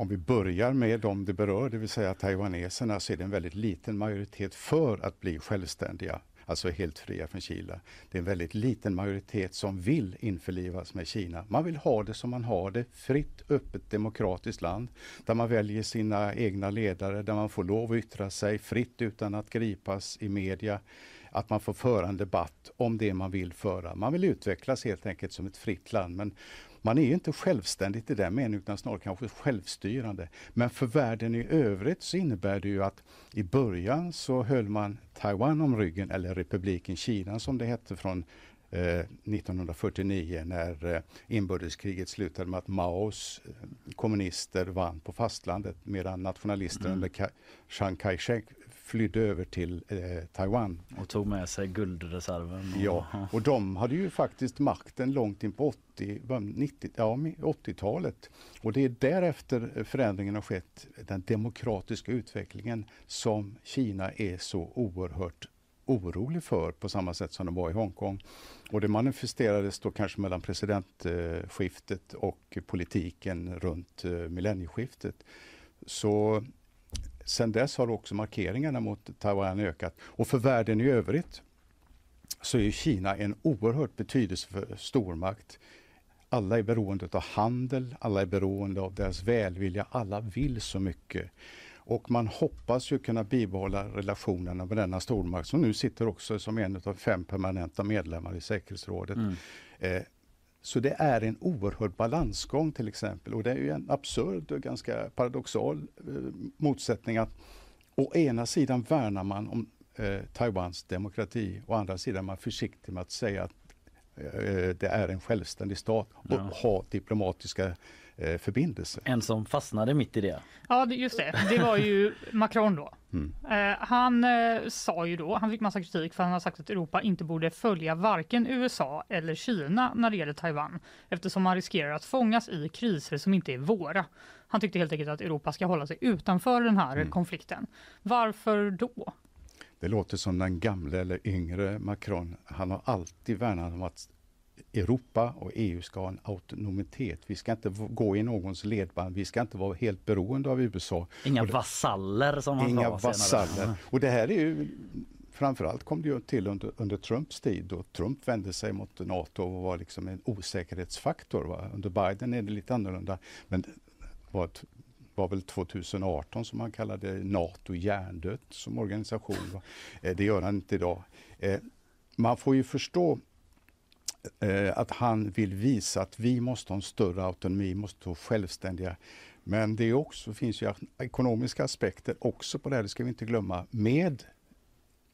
Om vi börjar med de det berör, det vill säga taiwaneserna, så är det en väldigt liten majoritet för att bli självständiga, alltså helt fria från Kina. Det är en väldigt liten majoritet som vill införlivas med Kina. Man vill ha det som man har det, fritt, öppet, demokratiskt land, där man väljer sina egna ledare, där man får lov att yttra sig fritt utan att gripas i media att man får föra en debatt om det man vill föra. Man vill utvecklas helt enkelt som ett fritt land. Men man är inte självständigt i den meningen utan snarare kanske självstyrande. Men för världen i övrigt så innebär det ju att i början så höll man Taiwan om ryggen, eller republiken Kina som det hette från eh, 1949 när eh, inbördeskriget slutade med att Maos eh, kommunister vann på fastlandet medan nationalisterna Mm. under Ka- Chiang Kai-shek flydde över till eh, Taiwan. Och tog med sig guldreserven. och- Ja, och de hade ju faktiskt makten långt in på 80, vad, 90, ja, 80-talet. Och det är därefter förändringen har skett, den demokratiska utvecklingen som Kina är så oerhört orolig för på samma sätt som de var i Hongkong. Och det manifesterades då kanske mellan presidentskiftet och politiken runt eh, millennieskiftet. Så sen dess har också markeringarna mot Taiwan ökat. Och för världen i övrigt så är Kina en oerhört betydelsefull stormakt. Alla är beroende av handel, alla är beroende av deras välvilja, alla vill så mycket. Och man hoppas ju kunna bibehålla relationerna med denna stormakt som nu sitter också som en av fem permanenta medlemmar i säkerhetsrådet. Mm. Eh, så det är en oerhörd balansgång till exempel och det är ju en absurd och ganska paradoxal eh, motsättning att å ena sidan värnar man om eh, Taiwans demokrati, å andra sidan är man försiktig med att säga att eh, det är en självständig stat och Ja. ha diplomatiska eh, förbindelser. En som fastnade mitt i det. Ja, just det. Det var ju Macron då. *laughs* Mm. Eh, han eh, sa ju då, han fick massa kritik för han har sagt att Europa inte borde följa varken USA eller Kina när det gäller Taiwan eftersom man riskerar att fångas i kriser som inte är våra. Han tyckte helt enkelt att Europa ska hålla sig utanför den här Mm. konflikten. Varför då? Det låter som den gamle eller yngre Macron. Han har alltid värnat om att Europa och EU ska ha en autonomitet. Vi ska inte gå i någons ledband. Vi ska inte vara helt beroende av USA. Inga det- vasaller som han Inga senare. vasaller. Och det här är ju framförallt kom det ju till under, under Trumps tid då Trump vände sig mot Nato och var liksom en osäkerhetsfaktor. Va? Under Biden är det lite annorlunda. Men var, ett- var väl 2018 som han kallade Nato hjärndött som organisation. Va? Eh, Det gör han inte idag. Eh, Man får ju förstå eh, att han vill visa att vi måste ha en större autonomi, måste vara självständiga. Men det är också, finns ju ekonomiska aspekter också på det här, det ska vi inte glömma. Med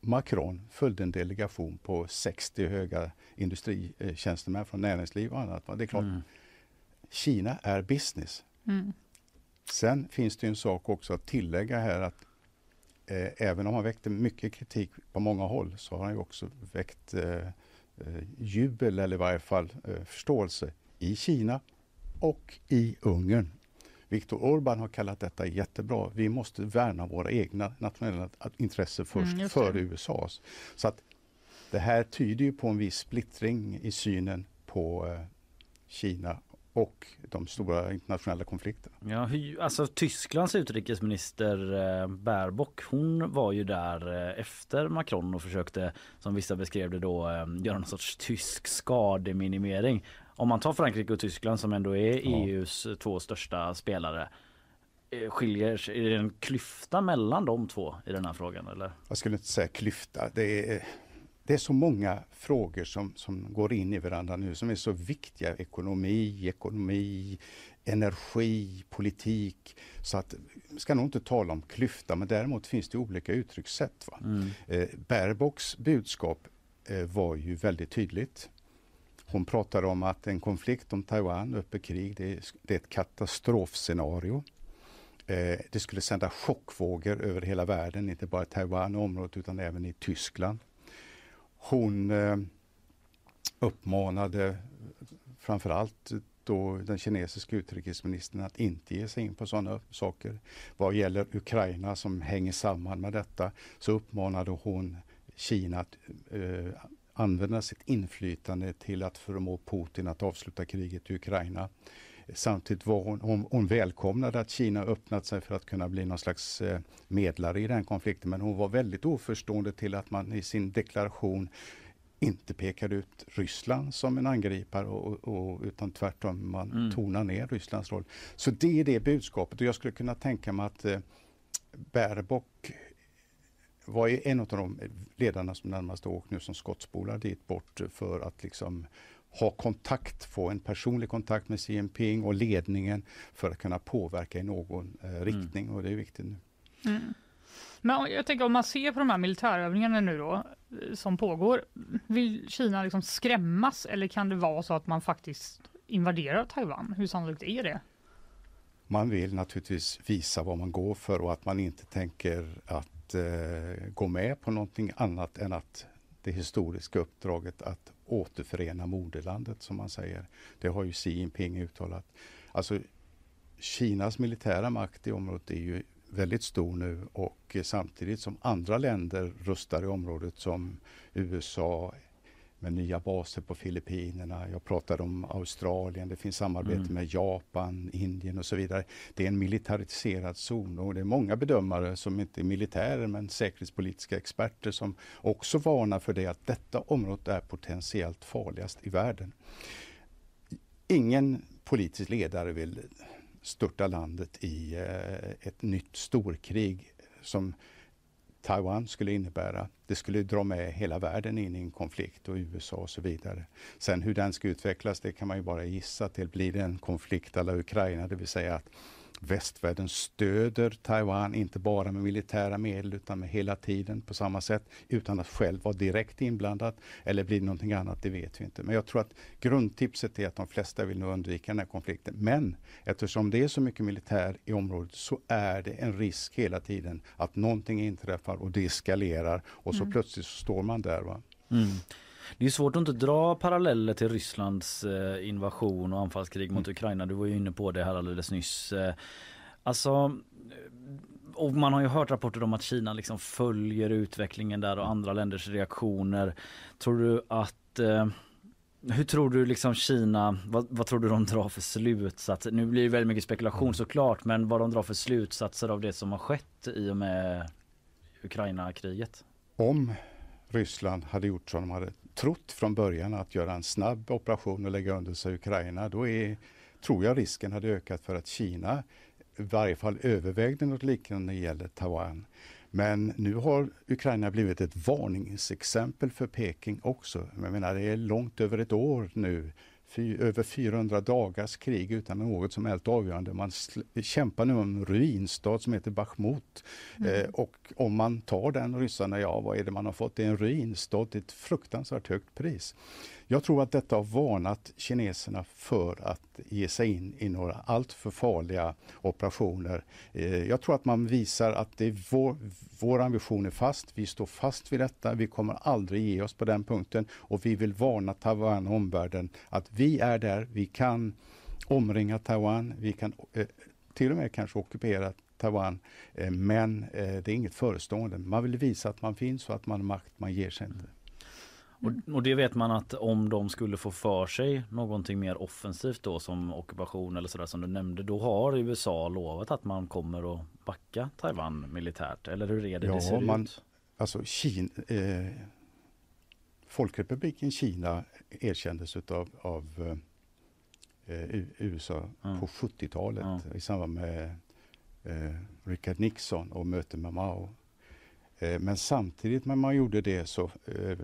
Macron följde en delegation på 60 höga industritjänstemän från näringsliv och annat. Det är klart, Mm. Kina är business. Mm. Sen finns det ju en sak också att tillägga här att eh, även om han väckte mycket kritik på många håll så har han ju också väckt eh, jubel eller i varje fall eh, förståelse i Kina och i Ungern. Viktor Orbán har kallat detta jättebra. Vi måste värna våra egna nationella intressen först Mm, just det. före USAs. Så att det här tyder ju på en viss splittring i synen på eh, Kina och de stora internationella konflikterna. Ja, alltså Tysklands utrikesminister eh, Baerbock hon var ju där eh, efter Macron och försökte som vissa beskrev det då eh, göra någon sorts tysk skademinimering. Om man tar Frankrike och Tyskland som ändå är Ja. EUs två största spelare. Skiljer sig, är det en klyfta mellan de två i den här frågan eller? jag skulle inte säga klyfta. Det är, det är så många frågor som, som går in i varandra nu som är så viktiga. Ekonomi, ekonomi, energi, politik. Så att, ska nog inte tala om klyfta, men däremot finns det olika uttryckssätt. Va? Mm. Eh, Baerbocks budskap eh, var ju väldigt tydligt. Hon pratade om att en konflikt om Taiwan, öppet krig, det är, det är ett katastrofscenario. Eh, det skulle sända chockvågor över hela världen, inte bara i Taiwan och området utan även i Tyskland. Hon eh, uppmanade framförallt då den kinesiska utrikesministern att inte ge sig in på sådana saker. Vad gäller Ukraina som hänger samman med detta så uppmanade hon Kina att eh, använda sitt inflytande till att förmå Putin att avsluta kriget i Ukraina. Samtidigt var hon, hon, hon välkomnade att Kina öppnat sig för att kunna bli någon slags eh, medlare i den konflikten men hon var väldigt oförstående till att man i sin deklaration inte pekade ut Ryssland som en angripare och, och, utan tvärtom man Mm. tonar ner Rysslands roll. Så det är det budskapet och jag skulle kunna tänka mig att eh, Baerbock var en av de ledarna som närmast har åkt nu som skottspolar dit bort för att liksom ha kontakt, få en personlig kontakt med Xi Jinping och ledningen för att kunna påverka i någon eh, riktning och det är viktigt nu. Mm. Men jag tänker om man ser på de här militärövningarna nu då eh, som pågår, vill Kina liksom skrämmas eller kan det vara så att man faktiskt invaderar Taiwan? Hur sannolikt är det? Man vill naturligtvis visa vad man går för och att man inte tänker att eh, gå med på någonting annat än att det historiska uppdraget att återförena moderlandet som man säger. Det har ju Xi Jinping uttalat. Alltså Kinas militära makt i området är ju väldigt stor nu och samtidigt som andra länder rustar i området som USA med nya baser på Filippinerna. Jag pratade om Australien, det finns samarbete mm. med Japan, Indien och så vidare. Det är en militariserad zon och det är många bedömare som inte är militärer men säkerhetspolitiska experter som också varnar för det att detta område är potentiellt farligast i världen. Ingen politisk ledare vill störta landet i eh, ett nytt storkrig som Taiwan skulle innebära. Det skulle dra med hela världen in i en konflikt och USA och så vidare. Sen hur den ska utvecklas, det kan man ju bara gissa till. Blir det en konflikt alla Ukraina, det vill säga att västvärlden stöder Taiwan, inte bara med militära medel utan med hela tiden på samma sätt utan att själv vara direkt inblandad. Eller blir det någonting annat, det vet vi inte. Men jag tror att grundtipset är att de flesta vill nog undvika den här konflikten. Men eftersom det är så mycket militär i området så är det en risk hela tiden att någonting inträffar och det eskalerar och så mm. plötsligt så står man där. Va? Mm. Det är svårt att inte dra paralleller till Rysslands eh, invasion och anfallskrig mot mm. Ukraina. Du var ju inne på det här alldeles nyss. Eh, alltså eh, och man har ju hört rapporter om att Kina liksom följer utvecklingen där och andra länders reaktioner. Tror du att hur tror du liksom Kina, vad, vad, tror du de drar för slutsatser? Nu blir det väldigt mycket spekulation mm. såklart, men vad de drar för slutsatser av det som har skett i och med Ukraina-kriget? Om Ryssland hade gjort som de hade trott från början att göra en snabb operation och lägga under sig Ukraina, då är, tror jag risken hade ökat för att Kina i varje fall övervägde något liknande när det gäller Taiwan. Men nu har Ukraina blivit ett varningsexempel för Peking också. Jag menar, det är långt över ett år nu fy, över 400 dagars krig utan något som helst avgörande. Man kämpar nu om en ruinstad som heter Bachmut. Mm. Eh, och om man tar den ryssarna, ja vad är det man har fått? Det är en ruinstad till ett fruktansvärt högt pris. Jag tror att detta har varnat kineserna för att ge sig in i några alltför farliga operationer. Eh, jag tror att man visar att det är vår, vår ambition är fast. Vi står fast vid detta. Vi kommer aldrig ge oss på den punkten och vi vill varna Taiwan och omvärlden att vi är där. Vi kan omringa Taiwan. Vi kan eh, till och med kanske ockupera Taiwan. Eh, men det är inget förestående. Man vill visa att man finns och att man har makt. Man ger sig inte. Och, och, det vet man att om de skulle få för sig någonting mer offensivt då som ockupation eller sådär som du nämnde då har USA lovat att man kommer att backa Taiwan militärt eller hur är det ja, det ser man, ut? Alltså Kina, eh, Folkrepubliken Kina erkändes utav, av eh, USA mm. på 70-talet mm. i samband med eh, Richard Nixon och möte med Mao. Eh, men samtidigt när man gjorde det så eh,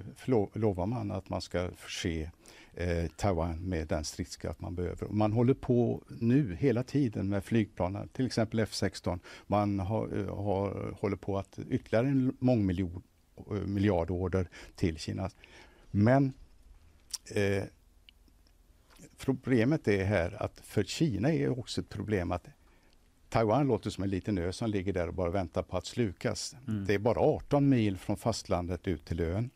lovar man att man ska förse eh, Taiwan med den stridskraft man behöver. Man håller på nu hela tiden med flygplanen, till exempel F16. Man har, har, håller på att ytterligare en mångmiljard miljardorder till Kina. Men eh, problemet är här att för Kina är också ett problem att Taiwan låter som en liten ö som ligger där och bara väntar på att slukas. Mm. Det är bara 18 mil från fastlandet ut till ön.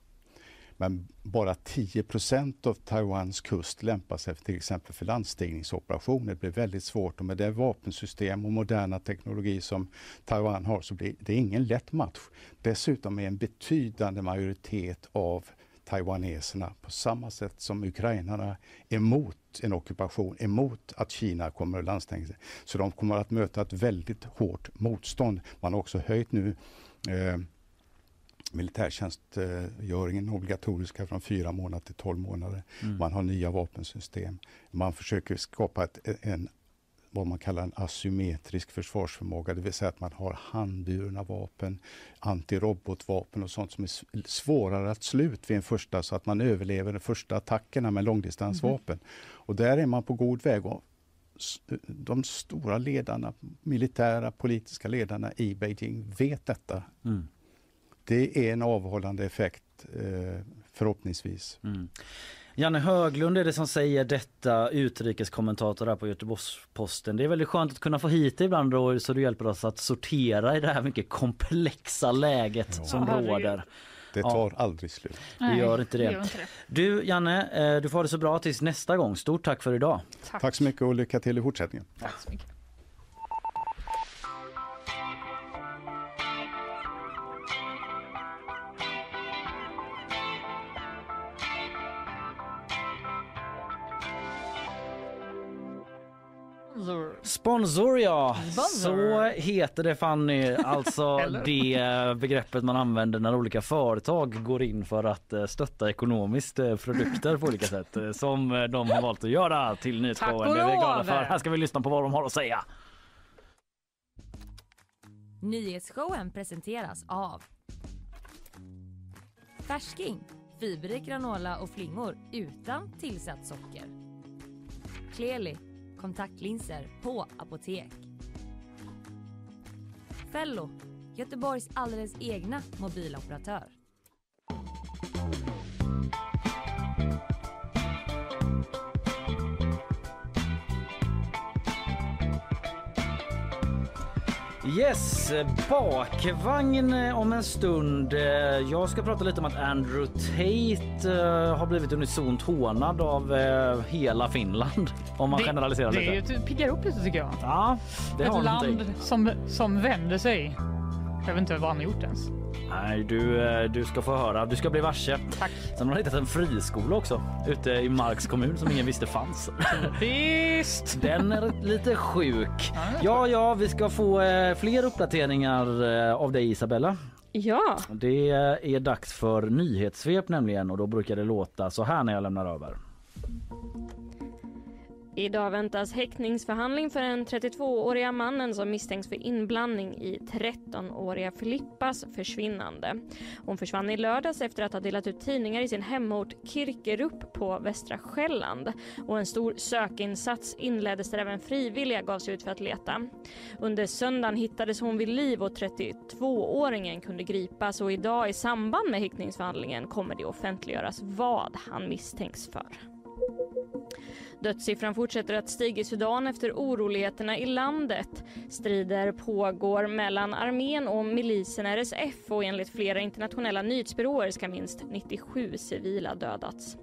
Men bara 10% av Taiwans kust lämpar sig för till exempel för landstigningsoperationer. Det blir väldigt svårt och med det vapensystem och moderna teknologi som Taiwan har så blir det ingen lätt match. Dessutom är en betydande majoritet av taiwaneserna på samma sätt som ukrainarna emot en ockupation, emot att Kina kommer att landstänga sig. Så de kommer att möta ett väldigt hårt motstånd. Man har också höjt nu eh, militärtjänstgöringen obligatoriska från fyra månader till tolv månader. Mm. Man har nya vapensystem. Man försöker skapa ett, en vad man kallar en asymmetrisk försvarsförmåga, det vill säga att man har handburna vapen, antirobotvapen och sånt som är svårare att slå ut vid en första så att man överlever de första attackerna med långdistansvapen. Mm. Och där är man på god väg. Och de stora ledarna, militära, politiska ledarna i Beijing vet detta. Mm. Det är en avhållande effekt eh, förhoppningsvis. Mm. Janne Höglund är det som säger detta, utrikeskommentator här på Göteborgs-Posten. Det är väldigt skönt att kunna få hit dig ibland då, så du hjälper oss att sortera i det här mycket komplexa läget som herregud. råder. Det Ja. tar aldrig slut. Det gör inte det. gör inte det. Du Janne, eh, du får ha det så bra tills nästa gång. Stort tack för idag. Tack. Tack så mycket och lycka till i fortsättningen. Tack så mycket. Sponsor ja, Sponsor. så heter det Fanny. Alltså *laughs* det begreppet man använder när olika företag går in för att eh, stötta ekonomiskt eh, produkter på olika sätt eh, som de har valt att göra till nyhetsshowen. Det är vi glada för. Här ska vi lyssna på vad de har att säga. Nyhetsshowen presenteras av Färsking, fiberrik granola och flingor utan tillsatt socker. Kleli, kontaktlinser på apotek. Fello, Göteborgs alldeles egna mobiloperatör. Yes, bakvagn eh, om en stund. Eh, Jag ska prata lite om att Andrew Tate eh, har blivit unisont hånad av hela Finland. *laughs* Om man generaliserar det, lite. det är ju- piggar upp lite tycker jag. Ja, det har Ett land någonting. som, som vänder sig. Jag vet inte vad han har gjort ens. Nej, du, eh, du ska få höra. Du ska bli varse. Tack. Sen har de hittat en friskola också ute i Marks kommun som ingen visste fanns. *laughs* Visst! Den är lite sjuk. Ja, ja, vi ska få eh, fler uppdateringar eh, av dig Isabella. Ja, Det är dags för nyhetssvep nämligen och då brukar det låta så här när jag lämnar över. Idag väntas häktningsförhandling för den 32-åriga mannen som misstänks för inblandning i 13-åriga Filippas försvinnande. Hon försvann i lördags efter att ha delat ut tidningar i sin hemort Kirkerup på västra Själland. Och en stor sökinsats inleddes där även frivilliga gav sig ut för att leta. Under söndagen hittades hon vid liv och 32-åringen kunde gripas och idag i samband med häktningsförhandlingen kommer det offentliggöras vad han misstänks för. Dödssiffran fortsätter att stiga i Sudan efter oroligheterna i landet. Strider pågår mellan armén och milisen RSF och enligt flera internationella nyhetsbyråer ska minst 97 civila dödats.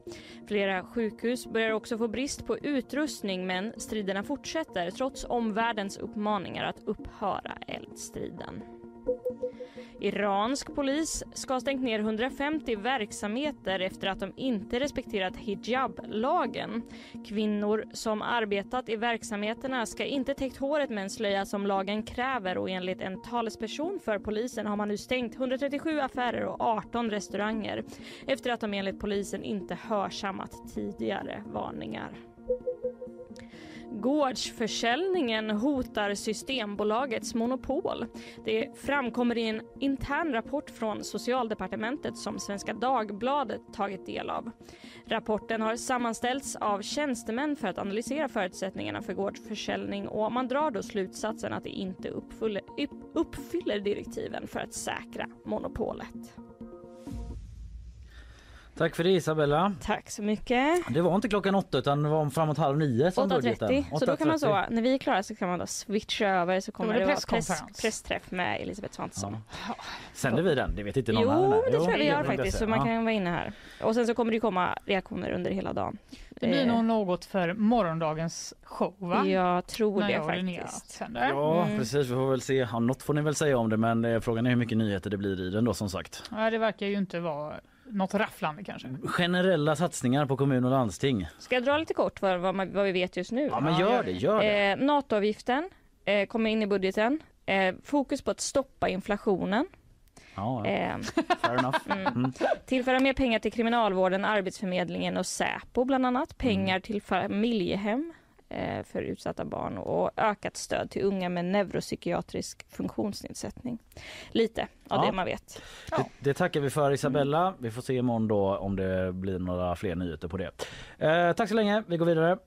Flera sjukhus börjar också få brist på utrustning men striderna fortsätter trots omvärldens uppmaningar att upphöra eldstriden. Iransk polis ska ha stängt ner 150 verksamheter efter att de inte respekterat hijab-lagen. Kvinnor som arbetat i verksamheterna ska inte täckt håret med en slöja som lagen kräver och enligt en talesperson för polisen har man nu stängt 137 affärer och 18 restauranger efter att de enligt polisen inte hörsammat tidigare varningar. Gårdsförsäljningen hotar Systembolagets monopol. Det framkommer i en intern rapport från Socialdepartementet som Svenska Dagbladet tagit del av. Rapporten har sammanställts av tjänstemän för att analysera förutsättningarna för gårdsförsäljning och man drar då slutsatsen att det inte uppfyller, uppfyller direktiven för att säkra monopolet. Tack för det Isabella. Tack så mycket. Det var inte klockan åtta utan det var framåt halv nio som budgeten. 8.30. Så då kan man 8.30. så, när vi är klara så kan man då switcha över så kommer det det, vara press, presskonferens. pressträff med Elisabeth Svantesson. Sänder vi den? Det vet inte någon Jo, här inne. det tror jag vi gör faktiskt. Så Ja. man kan vara inne här. Och sen så kommer det komma reaktioner under hela dagen. Det blir Eh, nog något för morgondagens show va? Jag tror När det jag faktiskt. sänder. Ja Mm. precis, vi får väl se. Ja, något får ni väl säga om det men eh, frågan är hur mycket nyheter det blir i den då som sagt. Ja, det verkar ju inte vara något rafflande kanske. Generella satsningar på kommun och landsting. Ska jag dra lite kort för vad, man, vad vi vet just nu? Ja men gör det, gör det. Eh, NATO-avgiften eh, kommer in i budgeten. Eh, fokus på att stoppa inflationen. Ja, ja, Eh, fair enough. *laughs* mm. Mm. Tillföra mer pengar till Kriminalvården, Arbetsförmedlingen och Säpo bland annat. Pengar till familjehem eh, för utsatta barn och ökat stöd till unga med neuropsykiatrisk funktionsnedsättning. Lite av Ja. det man vet. Det, det tackar vi för Isabella. Vi får se imorgon då om det blir några fler nyheter på det. Eh, tack så länge, vi går vidare.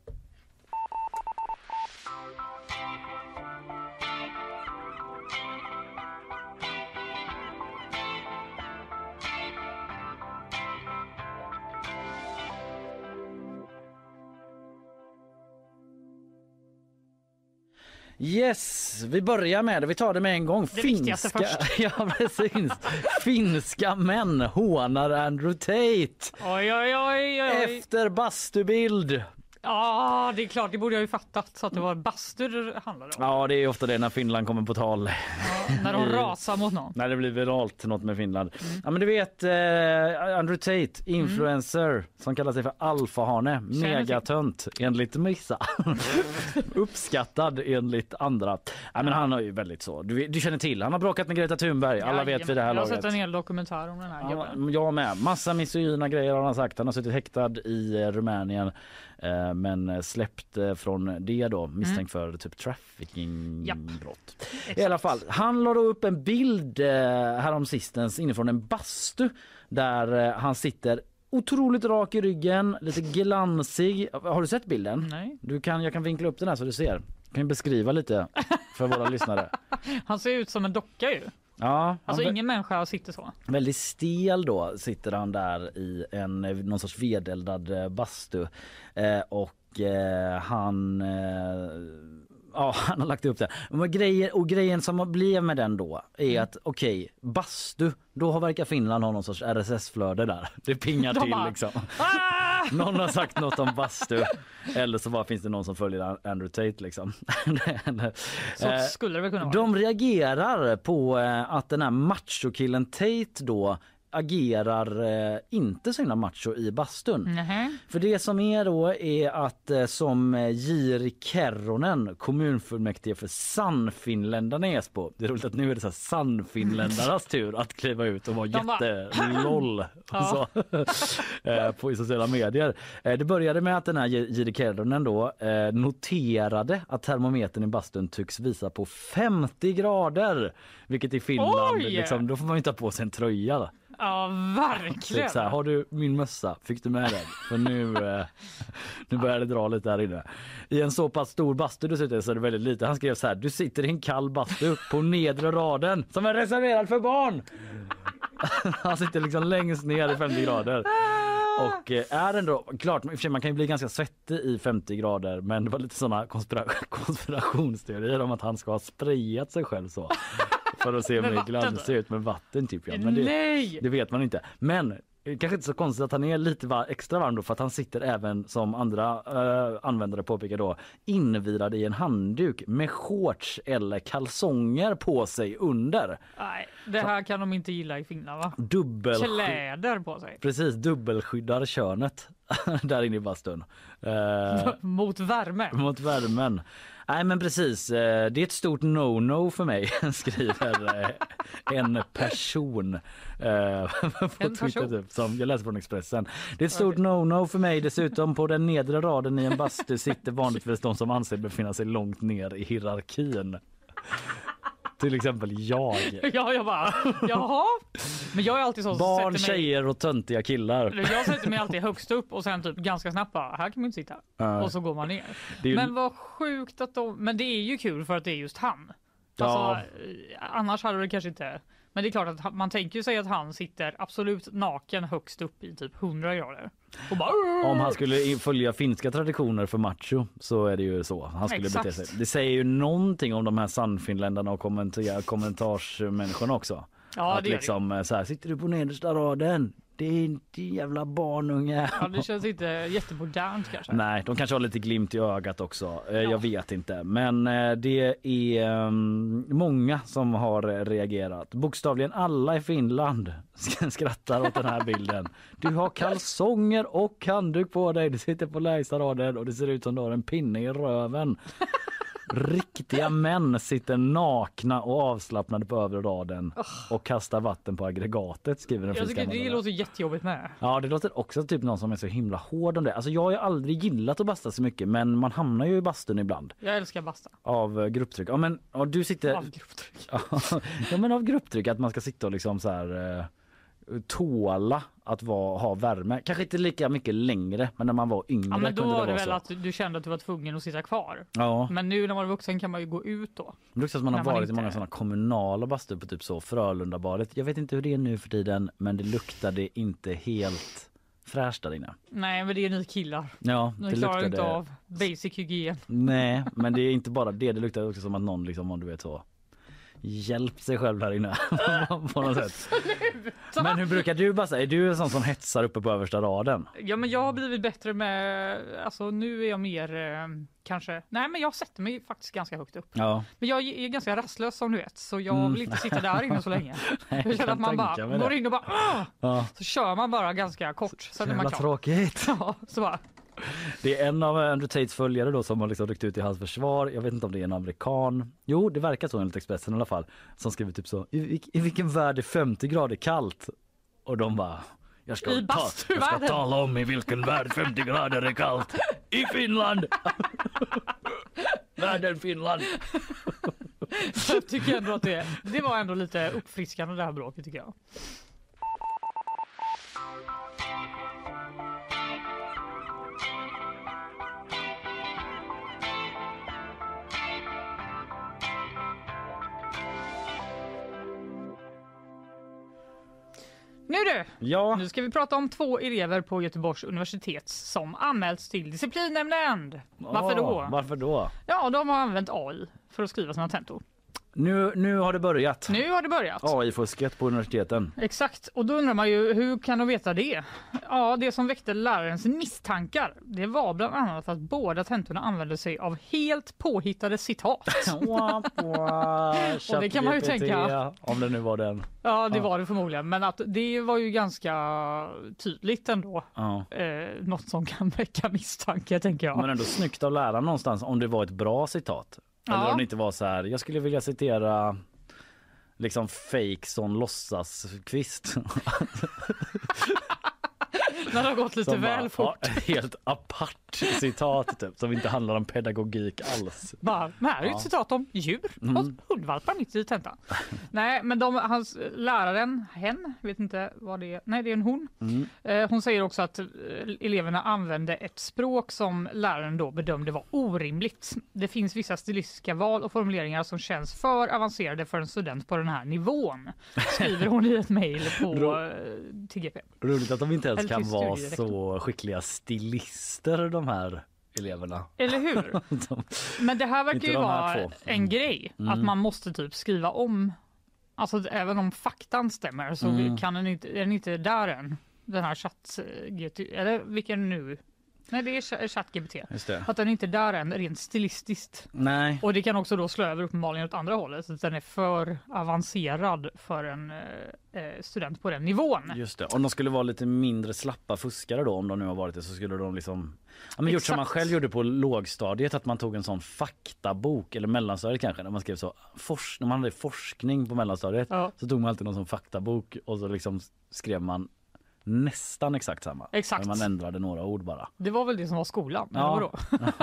Yes, vi börjar med det. Vi tar det med en gång. Det viktigaste först. *laughs* ja, precis. Finska män hånar Andrew Tate Oj, oj, oj, oj. efter bastubild. Ja, det är klart, det borde jag ju fattat. Så att det var bastu det handlade om. Ja, det är ofta det när Finland kommer på tal. Ja, när de *laughs* rasar mot någon. När det blir viralt något med Finland. Mm. Ja men du vet eh, Andrew Tate, influencer som kallar sig för alfahane. Megatönt enligt vissa. *laughs* Uppskattad enligt andra. Ja, men han har ju väldigt så. Du, du känner till, han har bråkat med Greta Thunberg. Alla vet vid det här Jag har laget. sett en hel dokumentär om den här gubben. Ja, jag med. Massa misogyna grejer har han sagt. Han har suttit häktad i eh, Rumänien men släppt eh, från det då misstänkt för typ traffickingbrott. I alla fall, han la upp en bild eh, häromsistens inifrån en bastu där eh, han sitter otroligt rak i ryggen, lite glansig. Har du sett bilden? Nej. Du kan, jag kan vinkla upp den här så du ser. Kan beskriva lite för våra *laughs* lyssnare. Han ser ut som en docka ju. Ja, Alltså han- ingen människa sitter så. Väldigt stel då sitter han där i en någon sorts vedeldad eh, bastu eh, och eh, han eh, Ja, *laughs* han har lagt upp det. Men grejer, och grejen som blev med den då är Mm. att okej, bastu, då har verkar Finland ha någon sorts RSS-flöde där. Det pingar De till bara, liksom. Ah! *laughs* Någon har sagt något om bastu eller så bara finns det någon som följer Andrew Tate liksom. *laughs* Så Eh, skulle det väl kunna vara. de reagerar på eh, att den här machokillen Tate då agerar eh, inte så himla macho i bastun. Nähä. För det som är då är att eh, som eh, Jiri Kerronen, kommunfullmäktige för Sannfinländarna i Esbo. Det är roligt att nu är det så Sannfinländarnas *laughs* tur att kliva ut och vara De bara, jätte-LOL *laughs* Ja. *laughs* eh, på sociala medier. Eh, Det började med att den här Jiri Kerronen då noterade att termometern i bastun tycks visa på 50 grader. Vilket i Finland, liksom, då får man ju ta på sig en tröja. Ja, Typ verkligen. så här, har du min mössa? Fick du med den? För nu, *laughs* eh, nu börjar det dra lite här inne. I en så pass stor bastu dessutom så är det väldigt lite. Han skrev så här, du sitter i en kall bastu på nedre raden som är reserverad för barn. *laughs* Han sitter liksom längst ner i 50 grader. Och eh, är ändå, klart man kan ju bli ganska svettig i 50 grader men det var lite sådana konspira *laughs* konspirationsteorier om att han ska ha sprayat sig själv så. För att se då? glansig ut med vatten typ. Ja. Men det, Nej! det vet man inte. Men eh, kanske inte så konstigt att han är lite va- extra varm då för att han sitter även som andra eh, användare påpekar då invirad i en handduk med shorts eller kalsonger på sig under. Nej, det här kan de inte gilla i Finland va? Dubbel Kläder på sig. Precis, dubbelskyddar könet *laughs* där inne i bastun. Eh, *laughs* Mot värme. mot värmen. Nej men precis, eh, det är ett stort no-no för mig *laughs* skriver eh, en person eh, *laughs* på En Twitter typ, som jag läser från Expressen. Det är ett stort no-no för mig. Dessutom på den nedre raden i en *laughs* bastu sitter vanligtvis de som anser befinna sig långt ner i hierarkin. Till exempel jag. *laughs* Ja, jag bara, jaha. Men jag är alltid så. Barn, mig, tjejer och töntiga killar. Jag sätter mig alltid högst upp och sen typ ganska snabbt bara, här kan man inte sitta. Ja. Och så går man ner. Ju- Men vad sjukt att de, men det är ju kul för att det är just han. Ja. Alltså, eh, annars hade det kanske inte, men det är klart att man tänker sig att han sitter absolut naken högst upp i typ 100 grader. Bara, Om han skulle följa finska traditioner för macho så är det ju så han skulle Exakt. bete sig. Det säger ju någonting om de här sannfinländarna och kommenta- kommentarsmänniskorna också. Ja, att det gör det. liksom eh, så här, sitter du på nedersta raden? Det är inte jävla barnunge. ja, det känns inte jättemodernt kanske. Nej, de kanske har lite glimt i ögat också. Eh, Ja. Jag vet inte. Men eh, det är ehm, många som har reagerat. Bokstavligen alla i Finland *laughs* skrattar åt den här bilden. Du har kalsonger och handduk på dig. Du sitter på lägsta raden och det ser ut som du har en pinne i röven. Riktiga män sitter nakna och avslappnade på övre raden och kastar vatten på aggregatet skriver den Jag tycker det låter jättejobbigt med. Ja det låter också typ någon som är så himla hård om det. Alltså jag har ju aldrig gillat att basta så mycket men man hamnar ju i bastun ibland Jag älskar basta. av eh, grupptryck. Ja men ja, du sitter... Av grupptryck. *laughs* ja men av grupptryck att man ska sitta och liksom så här eh, tåla att vara, ha värme. Kanske inte lika mycket längre men när man var yngre Ja men då kunde var det väl så. att du kände att du var tvungen att sitta kvar. Ja, Men nu när man är vuxen kan man ju gå ut då. luktar som att man har man varit i inte- många sådana kommunala bastur på typ så Frölundabadet. Jag vet inte hur det är nu för tiden men det luktade inte helt fräscht där inne. Nej, men det är ni killar. Ja, Ni det klarar luktar inte av basic hygien. Nej, men det är inte bara det. Det luktar också som att någon liksom, om du vet så hjälpt sig själv där inne *laughs* på något sätt. Men hur brukar du bara säga? Är du en sån som hetsar uppe på översta raden? Ja, men jag har blivit bättre med, alltså nu är jag mer eh, kanske, nej men jag sätter mig faktiskt ganska högt upp. Ja, Men jag är ganska rastlös som du vet, så jag Mm. vill inte sitta där inne så länge. *laughs* jag Jag känner kan att man tänka bara mig går det. in och bara "Åh!" Ja, så kör man bara ganska kort. Sen är man jävla klar. tråkigt. *laughs* Ja, så bara, Det är en av Andrew Tates följare då som har liksom ryckt ut i hans försvar. Jag vet inte om det är en amerikan. Jo, det verkar så enligt Expressen i alla fall. Som skriver typ så. I, i vilken värld är 50 grader kallt? Och de bara. Jag ska, ta, jag ska bastuvärlden." tala om i vilken värld 50 grader är kallt. I Finland! Världen Finland. *laughs* jag tycker ändå att det, det var ändå lite uppfriskande det här bråket tycker jag. Nu du! Ja, Nu ska vi prata om två elever på Göteborgs universitet som anmälts till disciplinnämnden. Varför då? Varför då? Ja, de har använt AI för att skriva sina tentor. Nu, nu har det börjat. Nu har det börjat. AI-fusket på universiteten. Exakt, och då undrar man ju hur kan de veta det? Ja, det som väckte lärarens misstankar, det var bland annat att båda tentorna använde sig av helt påhittade citat. *laughs* och det kan man ju tänka. Om det nu var den. Ja, det Ja. var det förmodligen, men att det var ju ganska tydligt ändå. Ja. Eh, något som kan väcka misstanke, tänker jag. Men ändå snyggt av läraren någonstans om det var ett bra citat. Eller Ja. om det inte var så här, jag skulle vilja citera liksom fake sån låtsaskvist. *laughs* *laughs* *laughs* När det har gått lite väl bara, fort. ja, helt apart citat typ, som inte handlar om pedagogik alls. Bara, men här är ju Ja. ett citat om djur Mm. och hundvalpar mitt i tentan. Nej, men de, hans läraren, hen, vet inte vad det är, nej det är en hon. Mm. Eh, hon säger också att eh, eleverna använde ett språk som läraren då bedömde var orimligt. Det finns vissa stilistiska val och formuleringar som känns för avancerade för en student på den här nivån. Skriver hon i ett mejl på eh, TGP. Roligt att de inte ens kan vara studierektorn. så skickliga stilister de här eleverna. Eller hur? *laughs* De- Men det här verkar ju de vara en grej, Mm. att man måste typ skriva om, alltså även om faktan stämmer så Mm. kan den inte, är den inte där än, den här chatt, eller vilken nu? Nej det är Ch- ChatGPT. Att den inte är där än rent stilistiskt. Nej. Och det kan också då slå över uppenbarligen åt andra hållet, så att den är för avancerad för en eh, eh, student på den nivån. Just det. Om de skulle vara lite mindre slappa fuskare då om de nu har varit det så skulle de liksom ja, men gjort som man själv gjorde på lågstadiet att man tog en sån faktabok eller mellanstadiet kanske när man skrev så när man hade forskning på mellanstadiet Ja. så tog man alltid någon sån faktabok och så liksom skrev man nästan exakt samma. Exakt. Men man ändrade några ord bara. Det var väl det som var skolan? eller Ja. vadå?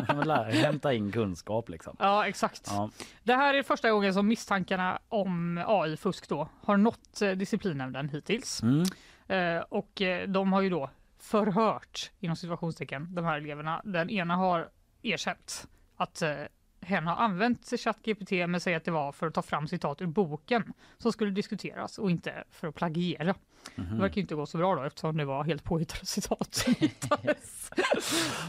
*laughs* Man lär, hämta in kunskap liksom. Ja, exakt. Ja. Det här är första gången som misstankarna om AI-fusk då har nått eh, disciplinnämnden hittills. Mm. Eh, och eh, de har ju då förhört, inom situationstecken, de här eleverna. Den ena har erkänt att eh, hen har använt ChatGPT men säger att det var för att ta fram citat ur boken som skulle diskuteras och inte för att plagiera. Mhm. Det verkar inte gå så bra då eftersom det var helt påhittade citat. *laughs*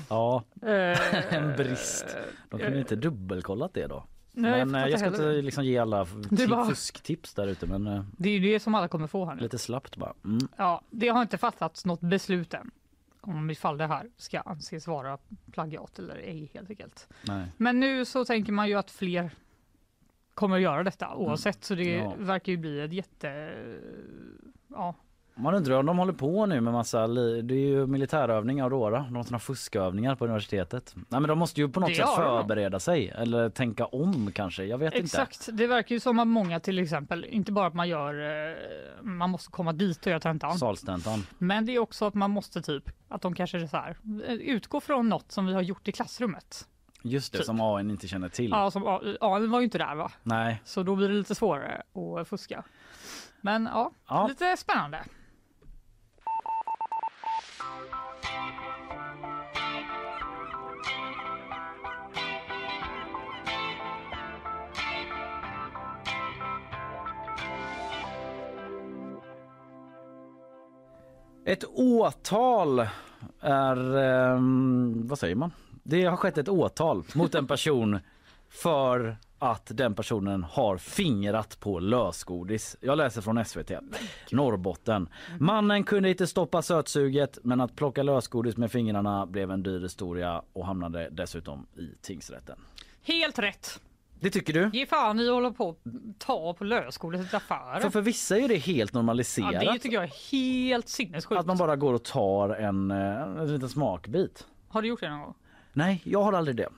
Ja, Eh, en brist. De kunde eh, inte dubbelkollat det då. Nej, jag men eh, fattar jag ska heller. inte liksom ge alla bara- fusktips där ute men eh, Det är ju det som alla kommer få här nu. lite slappt bara. Mm. Ja, det har inte fattats något beslut än om ifall det här ska anses vara plagiat eller ej helt enkelt. Nej. Men nu så tänker man ju att fler kommer att göra detta oavsett så det Mm. Ja. verkar ju bli ett jätte... Ja, Man undrar om de håller på nu med massa, det är ju militärövningar och de har såna fuskövningar på universitetet. Nej men de måste ju på något Det sätt har de. förbereda sig eller tänka om kanske, jag vet inte. exakt. Det verkar ju som att många till exempel, inte bara att man gör, eh, man måste komma dit och göra tentan. Salstentan. Men det är också att man måste typ, att de kanske är så här, eh, utgå från något som vi har gjort i klassrummet. Just det, Typ. som AI inte känner till. Ja, som, den var ju inte där va? Nej. Så då blir det lite svårare att fuska. Men ja, Ja. lite spännande. Ett åtal är... Eh, vad säger man? Det har skett ett åtal mot en person för att den personen har fingrat på lösgodis. Jag läser från SVT. Norrbotten. Mannen kunde inte stoppa sötsuget men att plocka lösgodis med fingrarna blev en dyr historia och hamnade dessutom i tingsrätten. Helt rätt. Det tycker du? Ge fan i att hålla på och ta på lösgodis i affärer. För för vissa är det helt ja, normaliserat. det tycker jag är helt sinnessjukt. Att man bara går och tar en, eh, en liten smakbit. Har du gjort det någon gång? Nej, jag har aldrig det.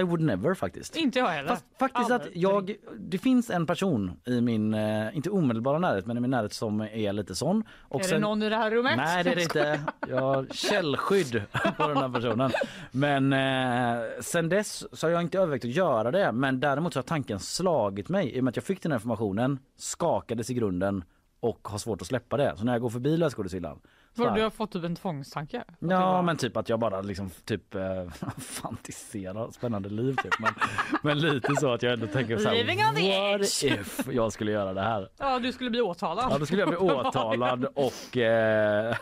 I would never faktiskt. Inte jag heller. Fast faktiskt att Aldrig. jag, det finns en person i min, eh, inte omedelbara närhet, men i min närhet som är lite sån. Och är sen- det någon i det här rummet? Nej det är det inte. Jag har källskydd på den här personen. Men eh, sen dess så har jag inte övervägt att göra det. Men däremot så har tanken slagit mig i och med att jag fick den här informationen, skakades i grunden och har svårt att släppa det. Så när jag går förbi lösgodishyllan här- du har fått typ en tvångstanke? Ja bara- men typ att jag bara liksom typ eh, *laughs* fantiserar spännande liv typ. Men, men lite så att jag ändå tänker så här, what edge." if jag skulle göra det här? Ja, du skulle bli åtalad. Ja då skulle jag bli *laughs* åtalad och, eh,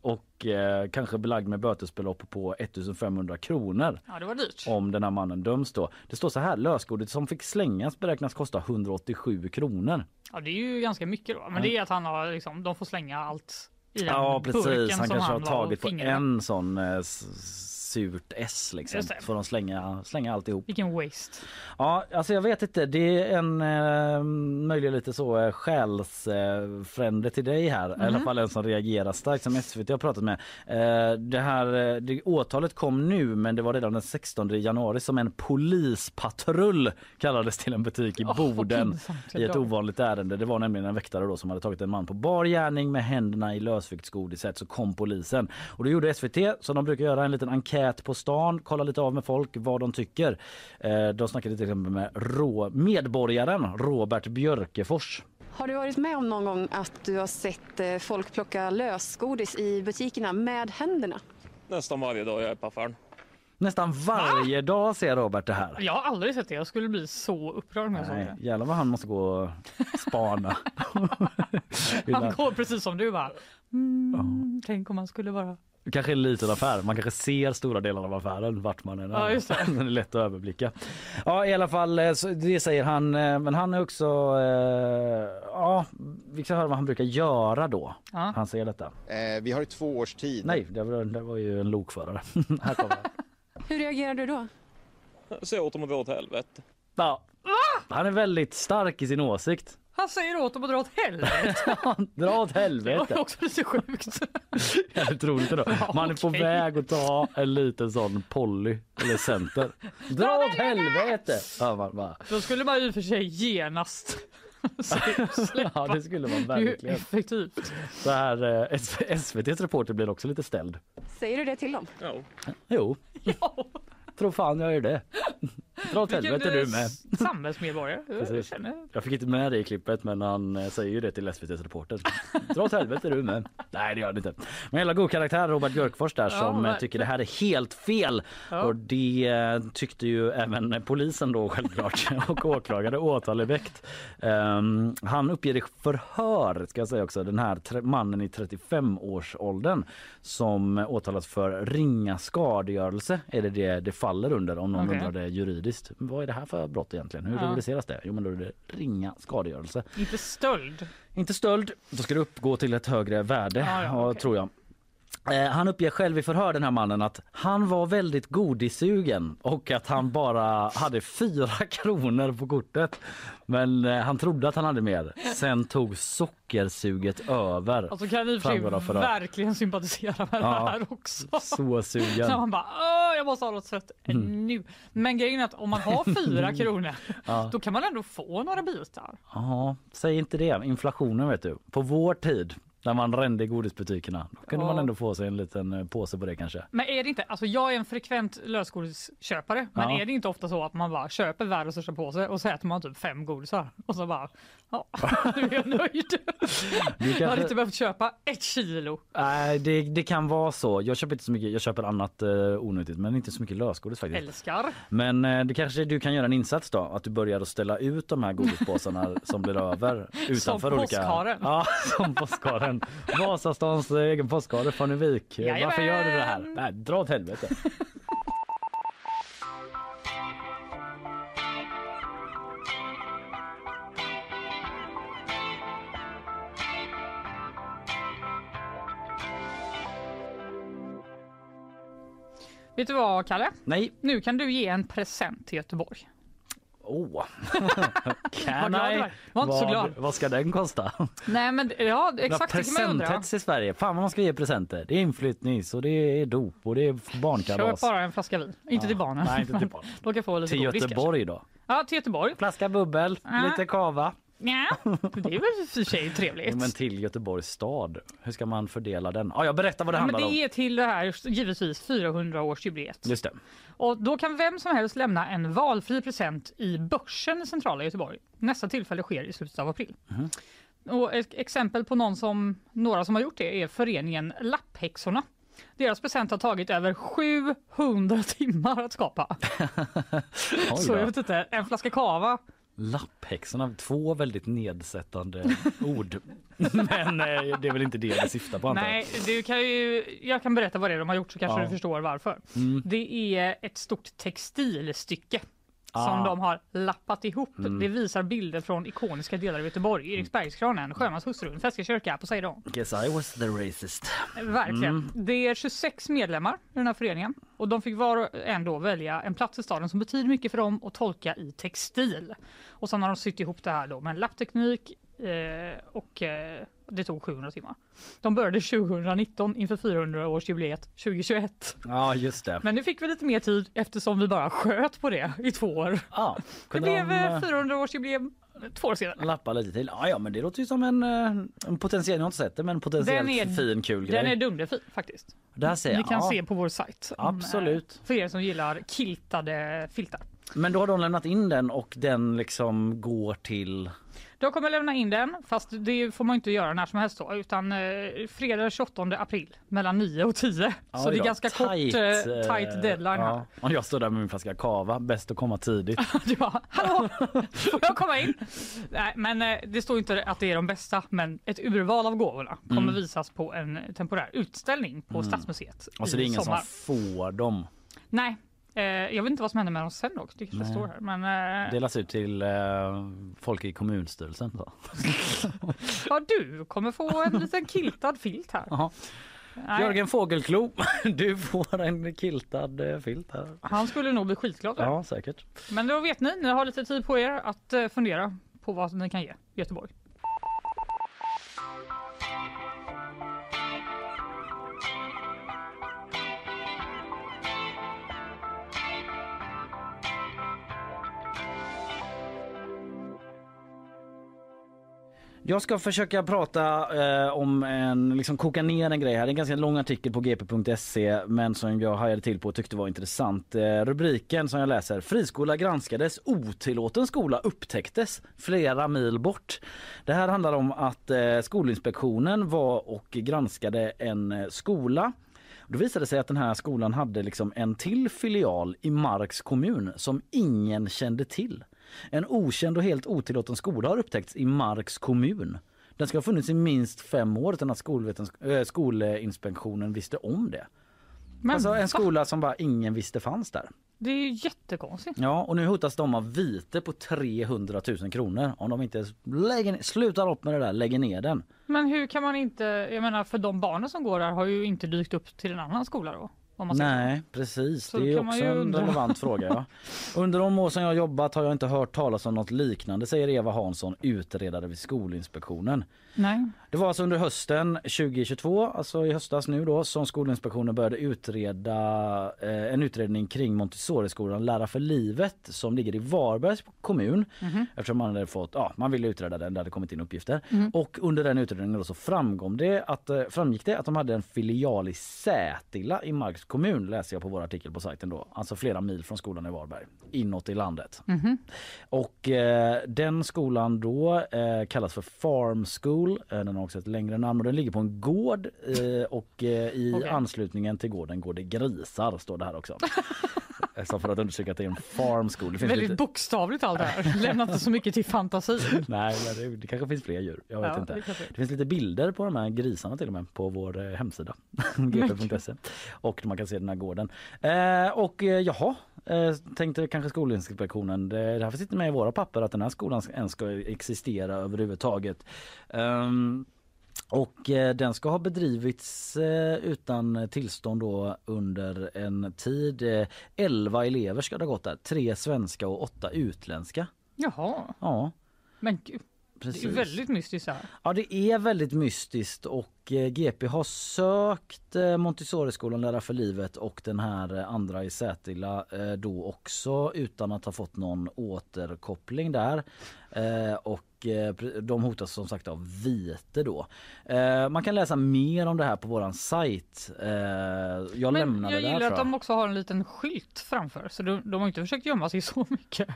och eh, kanske belagd med bötesbelopp på 1500 kronor Ja, det var dyrt. om den här mannen döms då. Det står så här, lösgodis som fick slängas beräknas kosta 1187 kronor. Ja, det är ju ganska mycket då. Men det är att han har liksom, de får slänga allt i den Ja precis, burken han som kanske har var tagit på en sån eh, s- surt S liksom. Så får de slänga, slänga alltihop. Vilken waste. Ja, alltså jag vet inte. Det är en eh, möjligen lite så eh, själsfrände till dig här. I alla fall en som reagerar starkt som SVT har pratat med. Eh, det här eh, det, åtalet kom nu men det var redan den 16 januari som en polispatrull kallades till en butik i vad Boden i ett ovanligt ärende. Det var nämligen en väktare då som hade tagit en man på bar gärning med händerna i lösviktsgodiset så kom polisen. Och då gjorde SVT som de brukar göra en liten enkät på stan, kolla lite av med folk vad de tycker. Eh, de snackade till exempel med rå, medborgaren Robert Björkefors. Har du varit med om någon gång att du har sett eh, folk plocka lösgodis i butikerna med händerna? Nästan varje dag jag är på affären. Nästan varje dag ser Robert det här. Jag har aldrig sett det. Jag skulle bli så upprörd om jag såg Nej, det. jävlar vad han måste gå och spana. *laughs* Han går precis som du bara. Mm, tänk om man skulle vara... Kanske en liten affär. Man kanske ser stora delar av affären vart man än är. Ja, just det. *laughs* det är lätt att överblicka. Ja, i alla fall, eh, det säger han. eh, Men han är också... Eh, ja, vi ska höra vad han brukar göra då. Ja. Han säger detta. Eh, vi har i två års tid. Nej, det var, det var ju en lokförare. *laughs* Här kommer. Hur reagerar du då? Så åt dem att dra åt helvete. Ja. Han är väldigt stark i sin åsikt. Han säger åt dem att dra åt helvete. *laughs* Dra åt Det helvete. var också lite sjukt. Jävligt roligt då. Man är på väg att ta en liten sån Polly eller Center. *laughs* Dra åt helvete! Ja, man bara, Då skulle man ju för sig genast *laughs* *laughs* ja det skulle man verkligen. effektivt. Så här, eh, SVTs reporter blir också lite ställd. Säger du det till dem? Ja. Jo, Ja, tror fan jag gör det. Dra åt helvete du eh, med. samhällsmedborgare. Jag känner. Jag fick inte med det i klippet men han eh, säger ju det till SVTs reporter. Dra åt helvete du med. Nej det gör han inte. Men jävla god karaktär Robert Björkfors där som eh, verkligen. tycker det här är helt fel. Ja. Och det eh, tyckte ju även polisen då självklart *laughs* och åklagare åtal är väckt. Ehm, han uppger i förhör ska jag säga också den här mannen i 35-årsåldern som åtalas för ringa skadegörelse är det det det faller under om någon Okej. undrar det juridiskt. Vad är det här för brott egentligen? Hur Ja. rubriceras det? Jo men då är det ringa skadegörelse. Inte stöld. Inte stöld, då ska det uppgå till ett högre värde Ja, ja, okej. tror jag. Eh, Han uppger själv i förhör den här mannen att han var väldigt godissugen och att han bara hade fyra *laughs* kronor på kortet. Men eh, han trodde att han hade mer. Sen tog sockersuget över. Alltså kan i och för sig Framgår av förhör. verkligen sympatisera med Ja. det här också. Så sugen. *laughs* man bara Åh, jag måste ha något sött nu. Men grejen är att om man har fyra *laughs* kronor Ja. då kan man ändå få några bitar. Ja, säg inte det. Inflationen vet du. På vår tid när man rände i godisbutikerna. Då kunde Ja. man ändå få sig en liten eh, påse på det kanske. Men är det inte, alltså jag är en frekvent lösgodisköpare, men Ja. är det inte ofta så att man bara köper världens största påse och så äter man typ fem godisar och så bara, ja, *laughs* nu är jag nöjd. Du Jag hade kanske- inte behövt köpa ett kilo. Nej, det, det kan vara så. Jag köper inte så mycket. Jag köper annat eh, onyttigt, men inte så mycket lösgodis faktiskt. Älskar. Men eh, det kanske du kan göra en insats då, att du börjar att ställa ut de här godispåsarna *laughs* som blir över utanför olika. påskharen. Ja, *laughs* som. Postkodlådan. Vasastans egen postkod från Uvik. Varför gör du det här? Jajamän. Nej, dra åt helvete. Vet du vad Kalle? Nej. Nu kan du ge en present till Göteborg. *laughs* Du I? var. Var inte så glad. Vad ska den kosta? Nej men ja exakt det kan man undra. I Sverige. Fan vad man ska ge presenter. Det är inflyttnings och det är dop och det är barnkalas. bara en flaska vin. Inte till barnen. Nej, inte till barnen. De kan få lite Till Göteborg då? Ja till Göteborg. Flaska bubbel, Ja. lite kava. Ja, det är väl för sig trevligt. Men till Göteborgs stad. Hur ska man fördela den? Ja, jag berättar vad det Ja, men handlar det om. är till det här givetvis 400-årsjubileet. Just det. Och då kan vem som helst lämna en valfri present i Börsen i centrala Göteborg. Nästa tillfälle sker i slutet av april. Mhm. Och ett exempel på någon som, några som har gjort det är föreningen Lapphäxorna. Deras present har tagit över 700 *laughs* timmar att skapa. *laughs* Så jag vet inte, en flaska kava. Lapphäxorna, två väldigt nedsättande ord. *laughs* Men eh, det är väl inte det det syftar på antar. Nej, du kan ju, jag kan berätta vad det är de har gjort så kanske Ja. du förstår varför. Mm. Det är ett stort textilstycke som Ah. de har lappat ihop. Mm. Det visar bilder från ikoniska delar av Göteborg. Eriksbergskranen, Sjömanshustrun, Färska kyrka, Poseidon. Guess I was the racist. Verkligen. Mm. Det är 26 medlemmar i den här föreningen och de fick var och en då välja en plats i staden som betyder mycket för dem att tolka i textil. Och sen har de sytt ihop det här då med en lappteknik eh, och eh, det tog 700 timmar. De började 2019 inför 400-årsjubileet 2021. Ja, just det. Men nu fick vi lite mer tid eftersom vi bara sköt på det i två år. Ja, Det blev de, eh, eh, 400-årsjubileum två år senare. Lappa lite till. Ja, ja, men det låter ju som en, eh, en potentiell, jag har inte sett det, men potentiellt Den är- fin kul grej. Den är dunderfin faktiskt. Där ser Ni jag. kan ja. se på vår sajt. Absolut. eh, För er som gillar kiltade filtar. Men då har de lämnat in den och den liksom går till... Jag kommer lämna in den, fast det får man inte göra när som helst då, utan eh, fredag 28 april mellan 9 och 10. så det är då, ganska kort, eh, tight deadline här. ja. Och jag står där med min flaska kava, bäst att komma tidigt. *laughs* Du bara, hallå, får jag komma in? Nej, men eh, det står inte att det är de bästa, men ett urval av gåvorna kommer Mm. visas på en temporär utställning på Mm. Stadsmuseet Alltså det är ingen sommar. som får dem. Nej, eh, jag vet inte vad som händer med dem sen dock. Det kanske Nej. står här. Men, eh, Delas ut till eh, folk i kommunstyrelsen. Så. *laughs* ja, du kommer få en liten kiltad filt här. Nej, Jörgen Fågelklo, *laughs* du får en kiltad eh, filt här. Han skulle nog bli skitglad. Ja, säkert. Men då vet ni, ni har lite tid på er att eh, fundera på vad ni kan ge Göteborg. Jag ska försöka prata eh, om en, liksom koka ner en grej här. Det är en ganska lång artikel på gp.se men som jag hajade till på och tyckte var intressant. Eh, rubriken som jag läser. Friskola granskades, otillåten skola upptäcktes flera mil bort. Det här handlar om att eh, Skolinspektionen var och granskade en eh, skola då visade det sig att den här skolan hade liksom en till filial i Marks kommun som ingen kände till. En okänd och helt otillåten skola har upptäckts i Marks kommun. Den ska ha funnits i minst fem år utan att äh, Skolinspektionen visste om det. Men alltså en skola som bara ingen visste fanns där. Det är ju jättekonstigt. Ja, och nu hotas de av vite på 300 000 kronor om de inte lägger, slutar upp med det där, lägger ner den. Men hur kan man inte, jag menar för de barnen som går där har ju inte dykt upp till en annan skola då? Nej, precis. Så det är också en relevant *laughs* fråga. Ja. Under de år som jag jobbat har jag inte hört talas om något liknande, säger Eva Hansson, utredare vid Skolinspektionen. Nej. Det var alltså under hösten 2022, alltså i höstas nu då, som Skolinspektionen började utreda eh, en utredning kring Montessoriskolan Lära för livet som ligger i Varbergs kommun. Mhm. Eftersom man hade fått, ja, man ville utreda den, det hade kommit in uppgifter. Mm. Och under den utredningen så framkom det att, eh, framgick det att de hade en filial i Sätila i Marks kommun, läser jag på vår artikel på sajten då. Alltså flera mil från skolan i Varberg, inåt i landet. Mhm. Och eh, den skolan då eh, kallas för Farm School. Eh, den har också ett längre namn och den ligger på en gård eh, och eh, i *laughs* Okej. anslutningen till gården går det grisar står det här också. *laughs* Så för att undersöka att det är en farm school. Det finns Väldigt lite... bokstavligt allt det här. Lämna inte så mycket till fantasi. *laughs* Nej, det, det kanske finns fler djur. Jag vet Ja, inte. det Det finns lite bilder på de här grisarna till och med på vår eh, hemsida *laughs* gp.se och man kan se den här gården. Eh, och eh, jaha, eh, tänkte kanske Skolinspektionen, det, det här finns inte med i våra papper att den här skolan ens ska existera överhuvudtaget. Ehm, och eh, den ska ha bedrivits eh, utan tillstånd då under en tid. Eh, 11 elever ska det ha gått där, tre svenska och åtta utländska. Jaha, Ja, men gud. Det är precis. väldigt mystiskt här. Ja det är väldigt mystiskt och GP har sökt eh, Montessori-skolan Lära för livet och den här eh, andra i Sätila eh, då också utan att ha fått någon återkoppling där. Eh, och eh, de hotas som sagt av vite då. Eh, man kan läsa mer om det här på våran sajt. Eh, jag Men lämnade jag där gillar tror att jag. de också har en liten skylt framför så de, de har inte försökt gömma sig så mycket.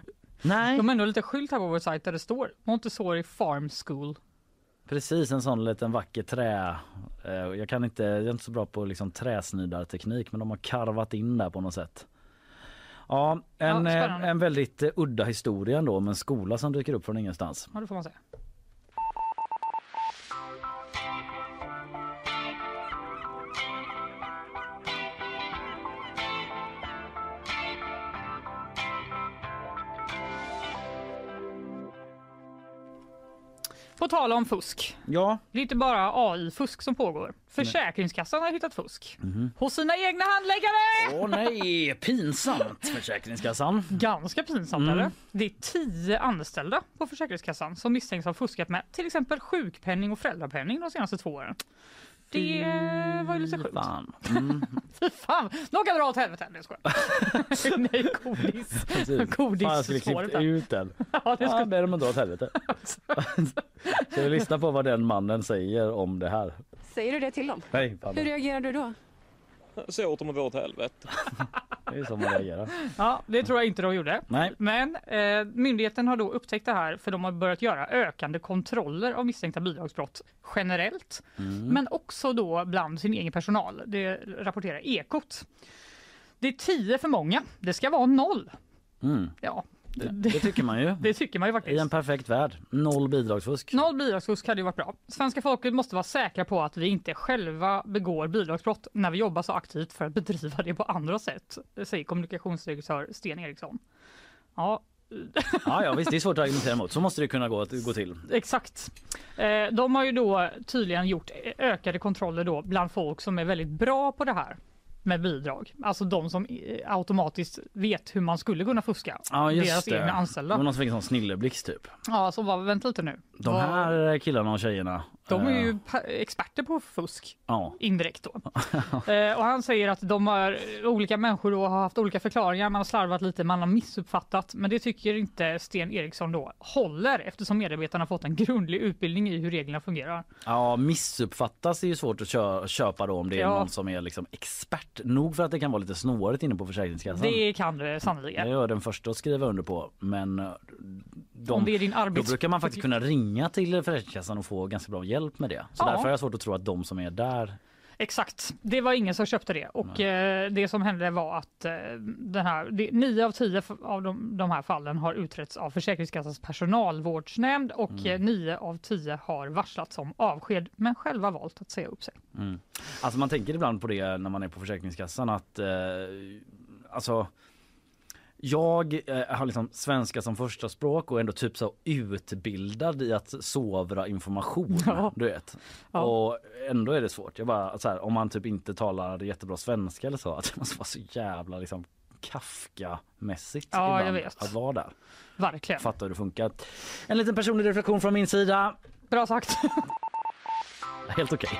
Nej De har ändå lite skylt här på vår sajt där det står Montessori Farm School. Precis en sån liten vacker trä. Eh, jag kan inte, jag är inte så bra på liksom träsnidarteknik men de har karvat in där på något sätt. Ja, en, Ja, eh, en väldigt udda historia ändå om en skola som dyker upp från ingenstans. Ja, det får man säga. Tal om fusk. Ja, Det är inte bara AI-fusk som pågår. Försäkringskassan har hittat fusk. Mhm. Hos sina egna handläggare! åh nej, pinsamt Försäkringskassan. Ganska pinsamt Mm. eller? Det är tio anställda på Försäkringskassan som misstänks ha fuskat med till exempel sjukpenning och föräldrapenning de senaste två åren. Det var ju lite sjukt. Fan. Mm, *laughs* Fy fan, de kan dra åt helvete. Nej, jag skojar. *laughs* Nej, godis. precis. Godis Fan, jag skulle klippt ut den. *laughs* Ja, det Ja, ska... ber dem att dra åt helvete. Ska vi lyssna på vad den mannen säger om det här? Säger du det till dem? Nej, fan. Hur reagerar du då? Säg åt dra åt helvete. *laughs* Det är så man reagerar. ja, det tror jag inte de gjorde. Nej. Men eh, myndigheten har då upptäckt det här för de har börjat göra ökande kontroller av misstänkta bidragsbrott generellt. Mm. Men också då bland sin egen personal. Det rapporterar Ekot. Det är tio för många. Det ska vara noll. Mm. Ja, Det, det, tycker man ju. *laughs* det tycker man ju I faktiskt. en perfekt värld. Noll bidragsfusk. Noll bidragsfusk hade ju varit bra. Svenska folket måste vara säkra på att vi inte själva begår bidragsbrott när vi jobbar så aktivt för att *laughs* bedriva det på andra sätt, säger kommunikationsdirektör Sten Eriksson. Ja, *laughs* Ja, ja visst, det är svårt att argumentera emot. Så måste det kunna gå, gå till. exakt. Eh, De har ju då tydligen gjort ökade kontroller då bland folk som är väldigt bra på det här med bidrag. Alltså de som eh, automatiskt vet hur man skulle kunna fuska. Ja, just Deras det. egna Det anställda. var någon som fick en sån snilleblixt typ. Ja, som var, vänta lite nu. De här killarna och tjejerna. De är eh, ju pa- experter på fusk. Ja. indirekt då. *laughs* eh, och han säger att de har, olika människor då har haft olika förklaringar, man har slarvat lite, man har missuppfattat. Men det tycker inte Sten Eriksson då håller eftersom medarbetarna har fått en grundlig utbildning i hur reglerna fungerar. Ja, missuppfattas är ju svårt att kö- köpa då om det är Ja. någon som är liksom expert nog för att det kan vara lite snårigt inne på Försäkringskassan. Det kan det är sannolikt. jag den första att skriva under på. Men eh, de, Om det är din då arbets... brukar man faktiskt kunna ringa till Försäkringskassan och få ganska bra hjälp med det. Så Ja. därför har jag svårt att tro att de som är där Exakt, det var ingen som köpte det och eh, det som hände var att eh, den här, det, nio av tio av de, de här fallen har utretts av Försäkringskassans personalvårdsnämnd och Mm. eh, nio av tio har varslats om avsked men själva valt att säga upp sig. Mm. Alltså man tänker ibland på det när man är på Försäkringskassan att eh, alltså jag eh, har liksom svenska som första språk och ändå typ så utbildad i att sovra information. Ja. Du vet. Ja. Och ändå är det svårt. Jag bara, så här, om man typ inte talar jättebra svenska eller så, att det måste vara så jävla liksom Kafka-mässigt Ja, ibland att vara där. Verkligen. Fatta hur det funkar. En liten personlig reflektion från min sida. Bra sagt. Helt okej.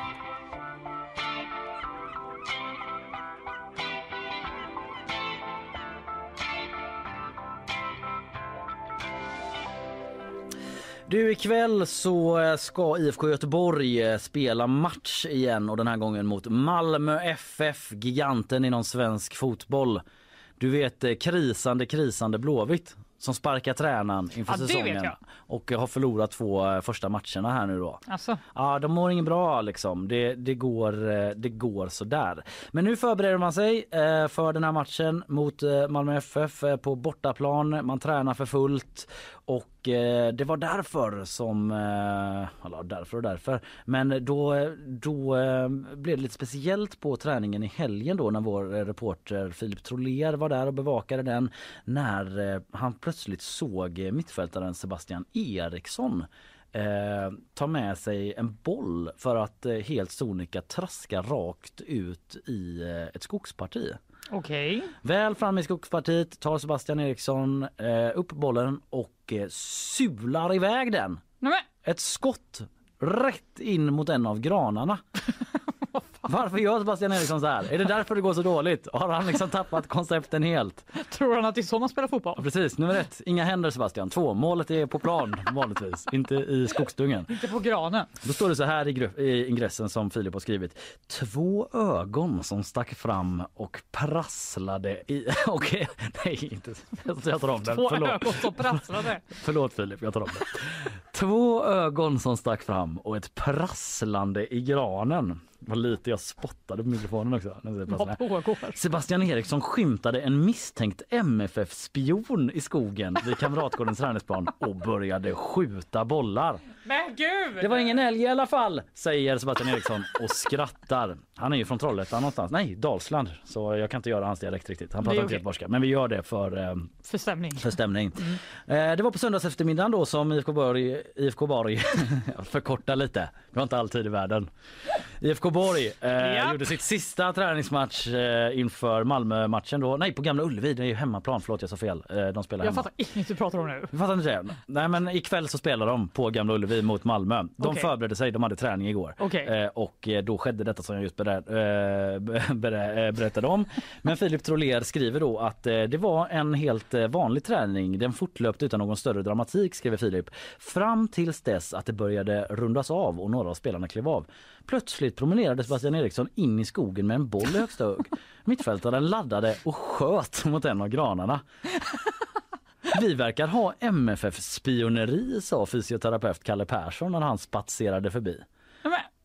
Du ikväll så eh, ska IFK Göteborg eh, spela match igen och den här gången mot Malmö FF, giganten inom svensk fotboll. Du vet eh, krisande krisande Blåvitt som sparkar tränaren inför Ja, säsongen och har förlorat två första matcherna här nu då. Alltså, Ja, de mår inget bra liksom. Det, det, går, det går sådär. Men nu förbereder man sig för den här matchen mot Malmö FF på bortaplan. Man tränar för fullt och eh, det var därför som, eh, eller därför och därför, men då, då eh, blev det lite speciellt på träningen i helgen då när vår eh, reporter Filip Troler var där och bevakade den när eh, han plötsligt såg mittfältaren Sebastian Eriksson eh, ta med sig en boll för att eh, helt sonika traska rakt ut i eh, ett skogsparti okej. Väl framme i skogspartiet tar Sebastian Eriksson eh, upp bollen och eh, sular iväg den. Nej, men, Ett skott rätt in mot en av granarna. *laughs* Varför gör Sebastian Eriksson så här? Är det därför det går så dåligt? Har han liksom tappat koncepten helt? tror han att det är så man spelar Ja, fotboll? precis, nummer ett, inga händer Sebastian. Två, målet är på plan vanligtvis, inte i skogsdungen. Inte på granen. Då står det så här i, i ingressen som Filip har skrivit. Två ögon som stack fram och prasslade i... *laughs* Okej, nej inte. Jag tar om den. Två Förlåt. ögon som prasslade. Förlåt Filip, jag tar om det. Två ögon som stack fram och ett prasslande i granen. Vad lite jag spottade på mikrofonen också. Vad pågår? Sebastian Eriksson skymtade en misstänkt MFF-spion i skogen vid Kamratgårdens träningsplan och började skjuta bollar. Men gud! Det var ingen älg i alla fall, säger Sebastian Eriksson och skrattar. Han är ju från Trollhättan någonstans. Nej, Dalsland. Så jag kan inte göra hans dialekt riktigt. Han pratar inte okej. göteborgska. Men vi gör det för, eh, För stämning. för stämning. Eh, det var på söndags eftermiddagen då som IFK Borg, IFK Borg *laughs* jag förkortar lite. Vi har inte all tid i världen. IFK Borg eh, Japp. gjorde sitt sista träningsmatch eh, inför Malmö-matchen då. Nej, på Gamla Ullevi. Det är ju hemmaplan. Förlåt, jag sa fel. Eh, de spelar Jag hemma. fattar inget du pratar om nu. Vi fattar inte det? Nej men ikväll så spelar de på Gamla Ullevi mot Malmö. De Okej. förberedde sig, de hade träning igår. Okej. Eh, och eh, då skedde detta som jag just Eh, *laughs* berä, berä, berättade om. Men Filip Trollér skriver då att eh, det var en helt vanlig träning. Den fortlöpte utan någon större dramatik skriver Filip. Fram tills dess att det började rundas av och några av spelarna klev av. Plötsligt promenerade Sebastian Eriksson in i skogen med en boll i högsta hugg. Mittfältaren laddade och sköt mot en av granarna. Vi verkar ha MFF-spioneri, sa fysioterapeut Kalle Persson när han spatserade förbi.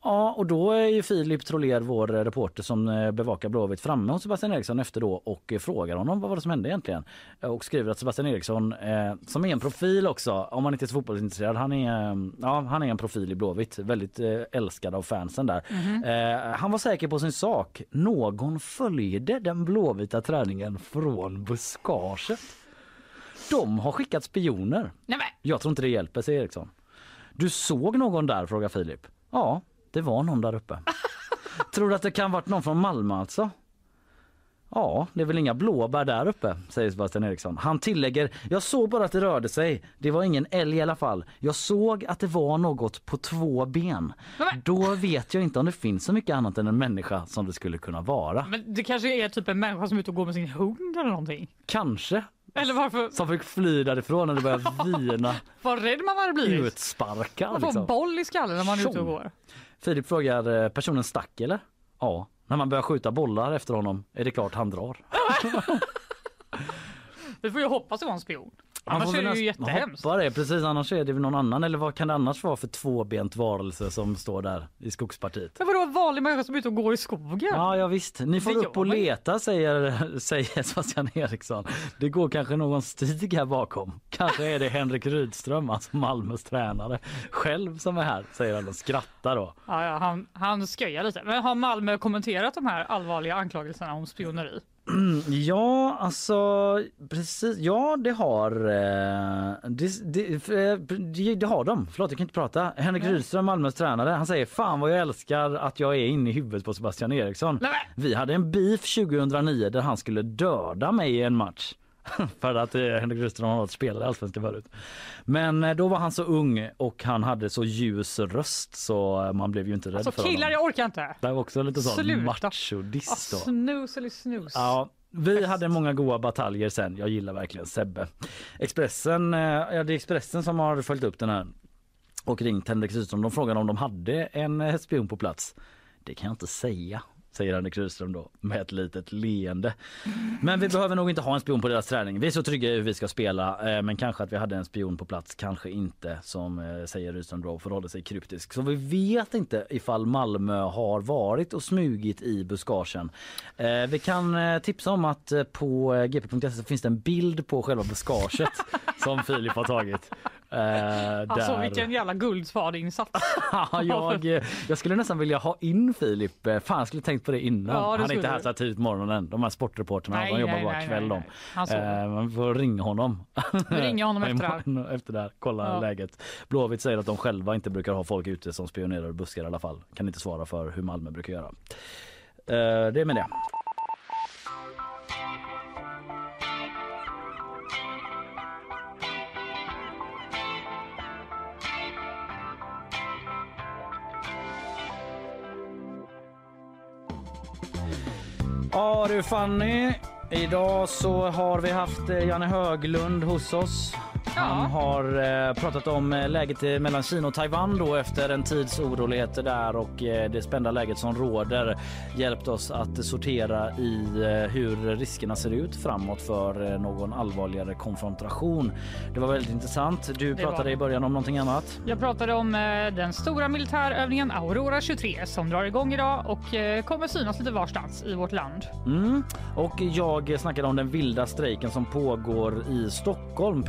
Ja, och då är ju Filip Troler, vår reporter som eh, bevakar Blåvitt, framme hos Sebastian Eriksson efter då och eh, frågar honom vad var det som hände egentligen. Eh, Och skriver att Sebastian Eriksson, eh, som är en profil också, om man inte är så fotbollsintresserad, han är, ja, han är en profil i Blåvitt, väldigt eh, älskad av fansen där. Eh, han var säker på sin sak. Någon följde den blåvita träningen från buskaget. De har skickat spioner. nej men, Jag tror inte det hjälper, säger Eriksson. Du såg någon där, frågar Filip. Ja, det var någon där uppe. *laughs* tror du att det kan varit någon från Malmö alltså? Ja, det är väl inga blåbär där uppe, säger Sebastian Eriksson. Han tillägger, jag såg bara att det rörde sig. Det var ingen älg i alla fall. Jag såg att det var något på två ben. Men- Då vet jag inte om det finns så mycket annat än en människa som det skulle kunna vara. men det kanske är typ en människa som är ute och går med sin hund eller någonting. Kanske. Eller varför? Som fick fly därifrån när det började *laughs* vina Vad rädd man hade blivit. utsparkar. Man får Liksom. boll i skallen när man är ute och går. Filip frågar, eh, personen stack eller? Ja. När man börjar skjuta bollar efter honom är det klart han drar. *laughs* Vi får ju hoppas det var en spion. Annars är det ju jättehemskt. hoppa det, precis annars är det väl någon annan eller vad kan det annars vara för tvåbent varelse som står där i skogspartiet? Men vadå en vanlig människa som är ute och går i skogen? Ja, ja visst, ni får Det upp och man leta säger, säger *laughs* Sebastian Eriksson. Det går kanske någon stig här bakom. Kanske är det Henrik Rydström, alltså Malmös tränare, själv som är här, säger han och skrattar då. Ja, ja, han, han skojar lite. Men har Malmö kommenterat de här allvarliga anklagelserna om spioneri? Ja, alltså precis. Ja, det har eh, det, det, eh, det, det har de. Förlåt, jag kan inte prata. Henrik Rydström, Malmös tränare, han säger fan vad jag älskar att jag är inne i huvudet på Sebastian Eriksson. Nej, Vi hade en beef 2009 där han skulle döda mig i en match. *laughs* För att eh, Henrik Rydström har varit spelare i Allsvenskan förut. Men eh, då var han så ung och han hade så ljus röst så eh, man blev ju inte rädd Alltså för killar, honom. jag orkar inte. Det var också lite sån. Ja, machodist då. snus eller snus. Ja, vi hade många goda bataljer sen. Jag gillar verkligen Sebbe. Expressen, ja, det är Expressen som har följt upp den här och ringt Henrik Rydström. De frågade om de hade en spion på plats. Det kan jag inte säga, säger Henrik Rydström då med ett litet leende. Men vi behöver nog inte ha en spion på deras träning. Vi är så trygga i hur vi ska spela. Eh, men kanske att vi hade en spion på plats, kanske inte som eh, säger Rydström då förhåller sig kryptisk. Så vi vet inte ifall Malmö har varit och smugit i buskagen. Eh, vi kan tipsa om att på gp.se finns det en bild på själva buskaget *laughs* som Filip har tagit. Eh, Alltså där- vilken jävla guldsvadinsats. *laughs* Ja, jag, jag skulle nästan vilja ha in Filip. Eh, Fan, jag skulle tänkt på det innan. Ja, det han är inte här så här tidigt på morgonen. De här sportreporterna, Nej, de jobbar nej, bara nej, kväll nej, nej. Eh, Man får ringa honom. Vi ringer honom *laughs* efter det här. Efter det här. Kolla Ja. läget. Blåvitt säger att de själva inte brukar ha folk ute som spionerar och buskar i alla fall. Kan inte svara för hur Malmö brukar göra. Eh, Det är med det. Ja du Fanny, idag så har vi haft eh, Janne Höglund hos oss. Han har eh, pratat om eh, läget eh, mellan Kina och Taiwan då efter en tids oroligheter där och det spända läget som råder hjälpt oss att sortera i hur riskerna ser ut framåt för någon allvarligare konfrontation. Det var väldigt intressant. Du Det pratade i början om någonting annat. Jag pratade om den stora militärövningen Aurora 23 som drar igång idag och kommer synas lite varstans i vårt land. Mm. Och jag snackade om den vilda strejken som pågår i Stockholm.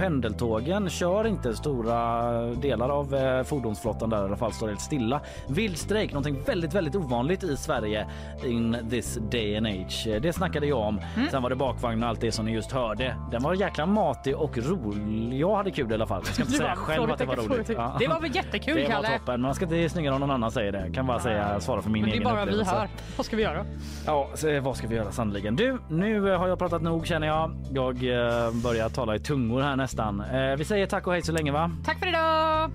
Pendeltågen kör inte stora delar av eh, fordonsflottan där i alla fall står helt stilla. Vild strejk, någonting väldigt, väldigt ovanligt i Sverige in this day and age. Eh, Det snackade jag om. Sen var det bakvagn och allt det som ni just hörde. Den var jäkla matig och rolig. Jag hade kul i alla fall. Jag ska inte *laughs* säga själv att det var roligt. Ja. Det var väl jättekul, *laughs* Det var Kalle? toppen. Man ska inte snyggare om någon annan säger det. Kan bara säga svara för min Men det är egen bara vi här. Vad ska vi göra? Ja, så, eh, vad ska vi göra sannoliken? Du, nu har jag pratat nog känner jag. Jag eh, börjar tala i tungor här nästan. Eh, Eh, vi säger tack och hej så länge va? Tack för idag!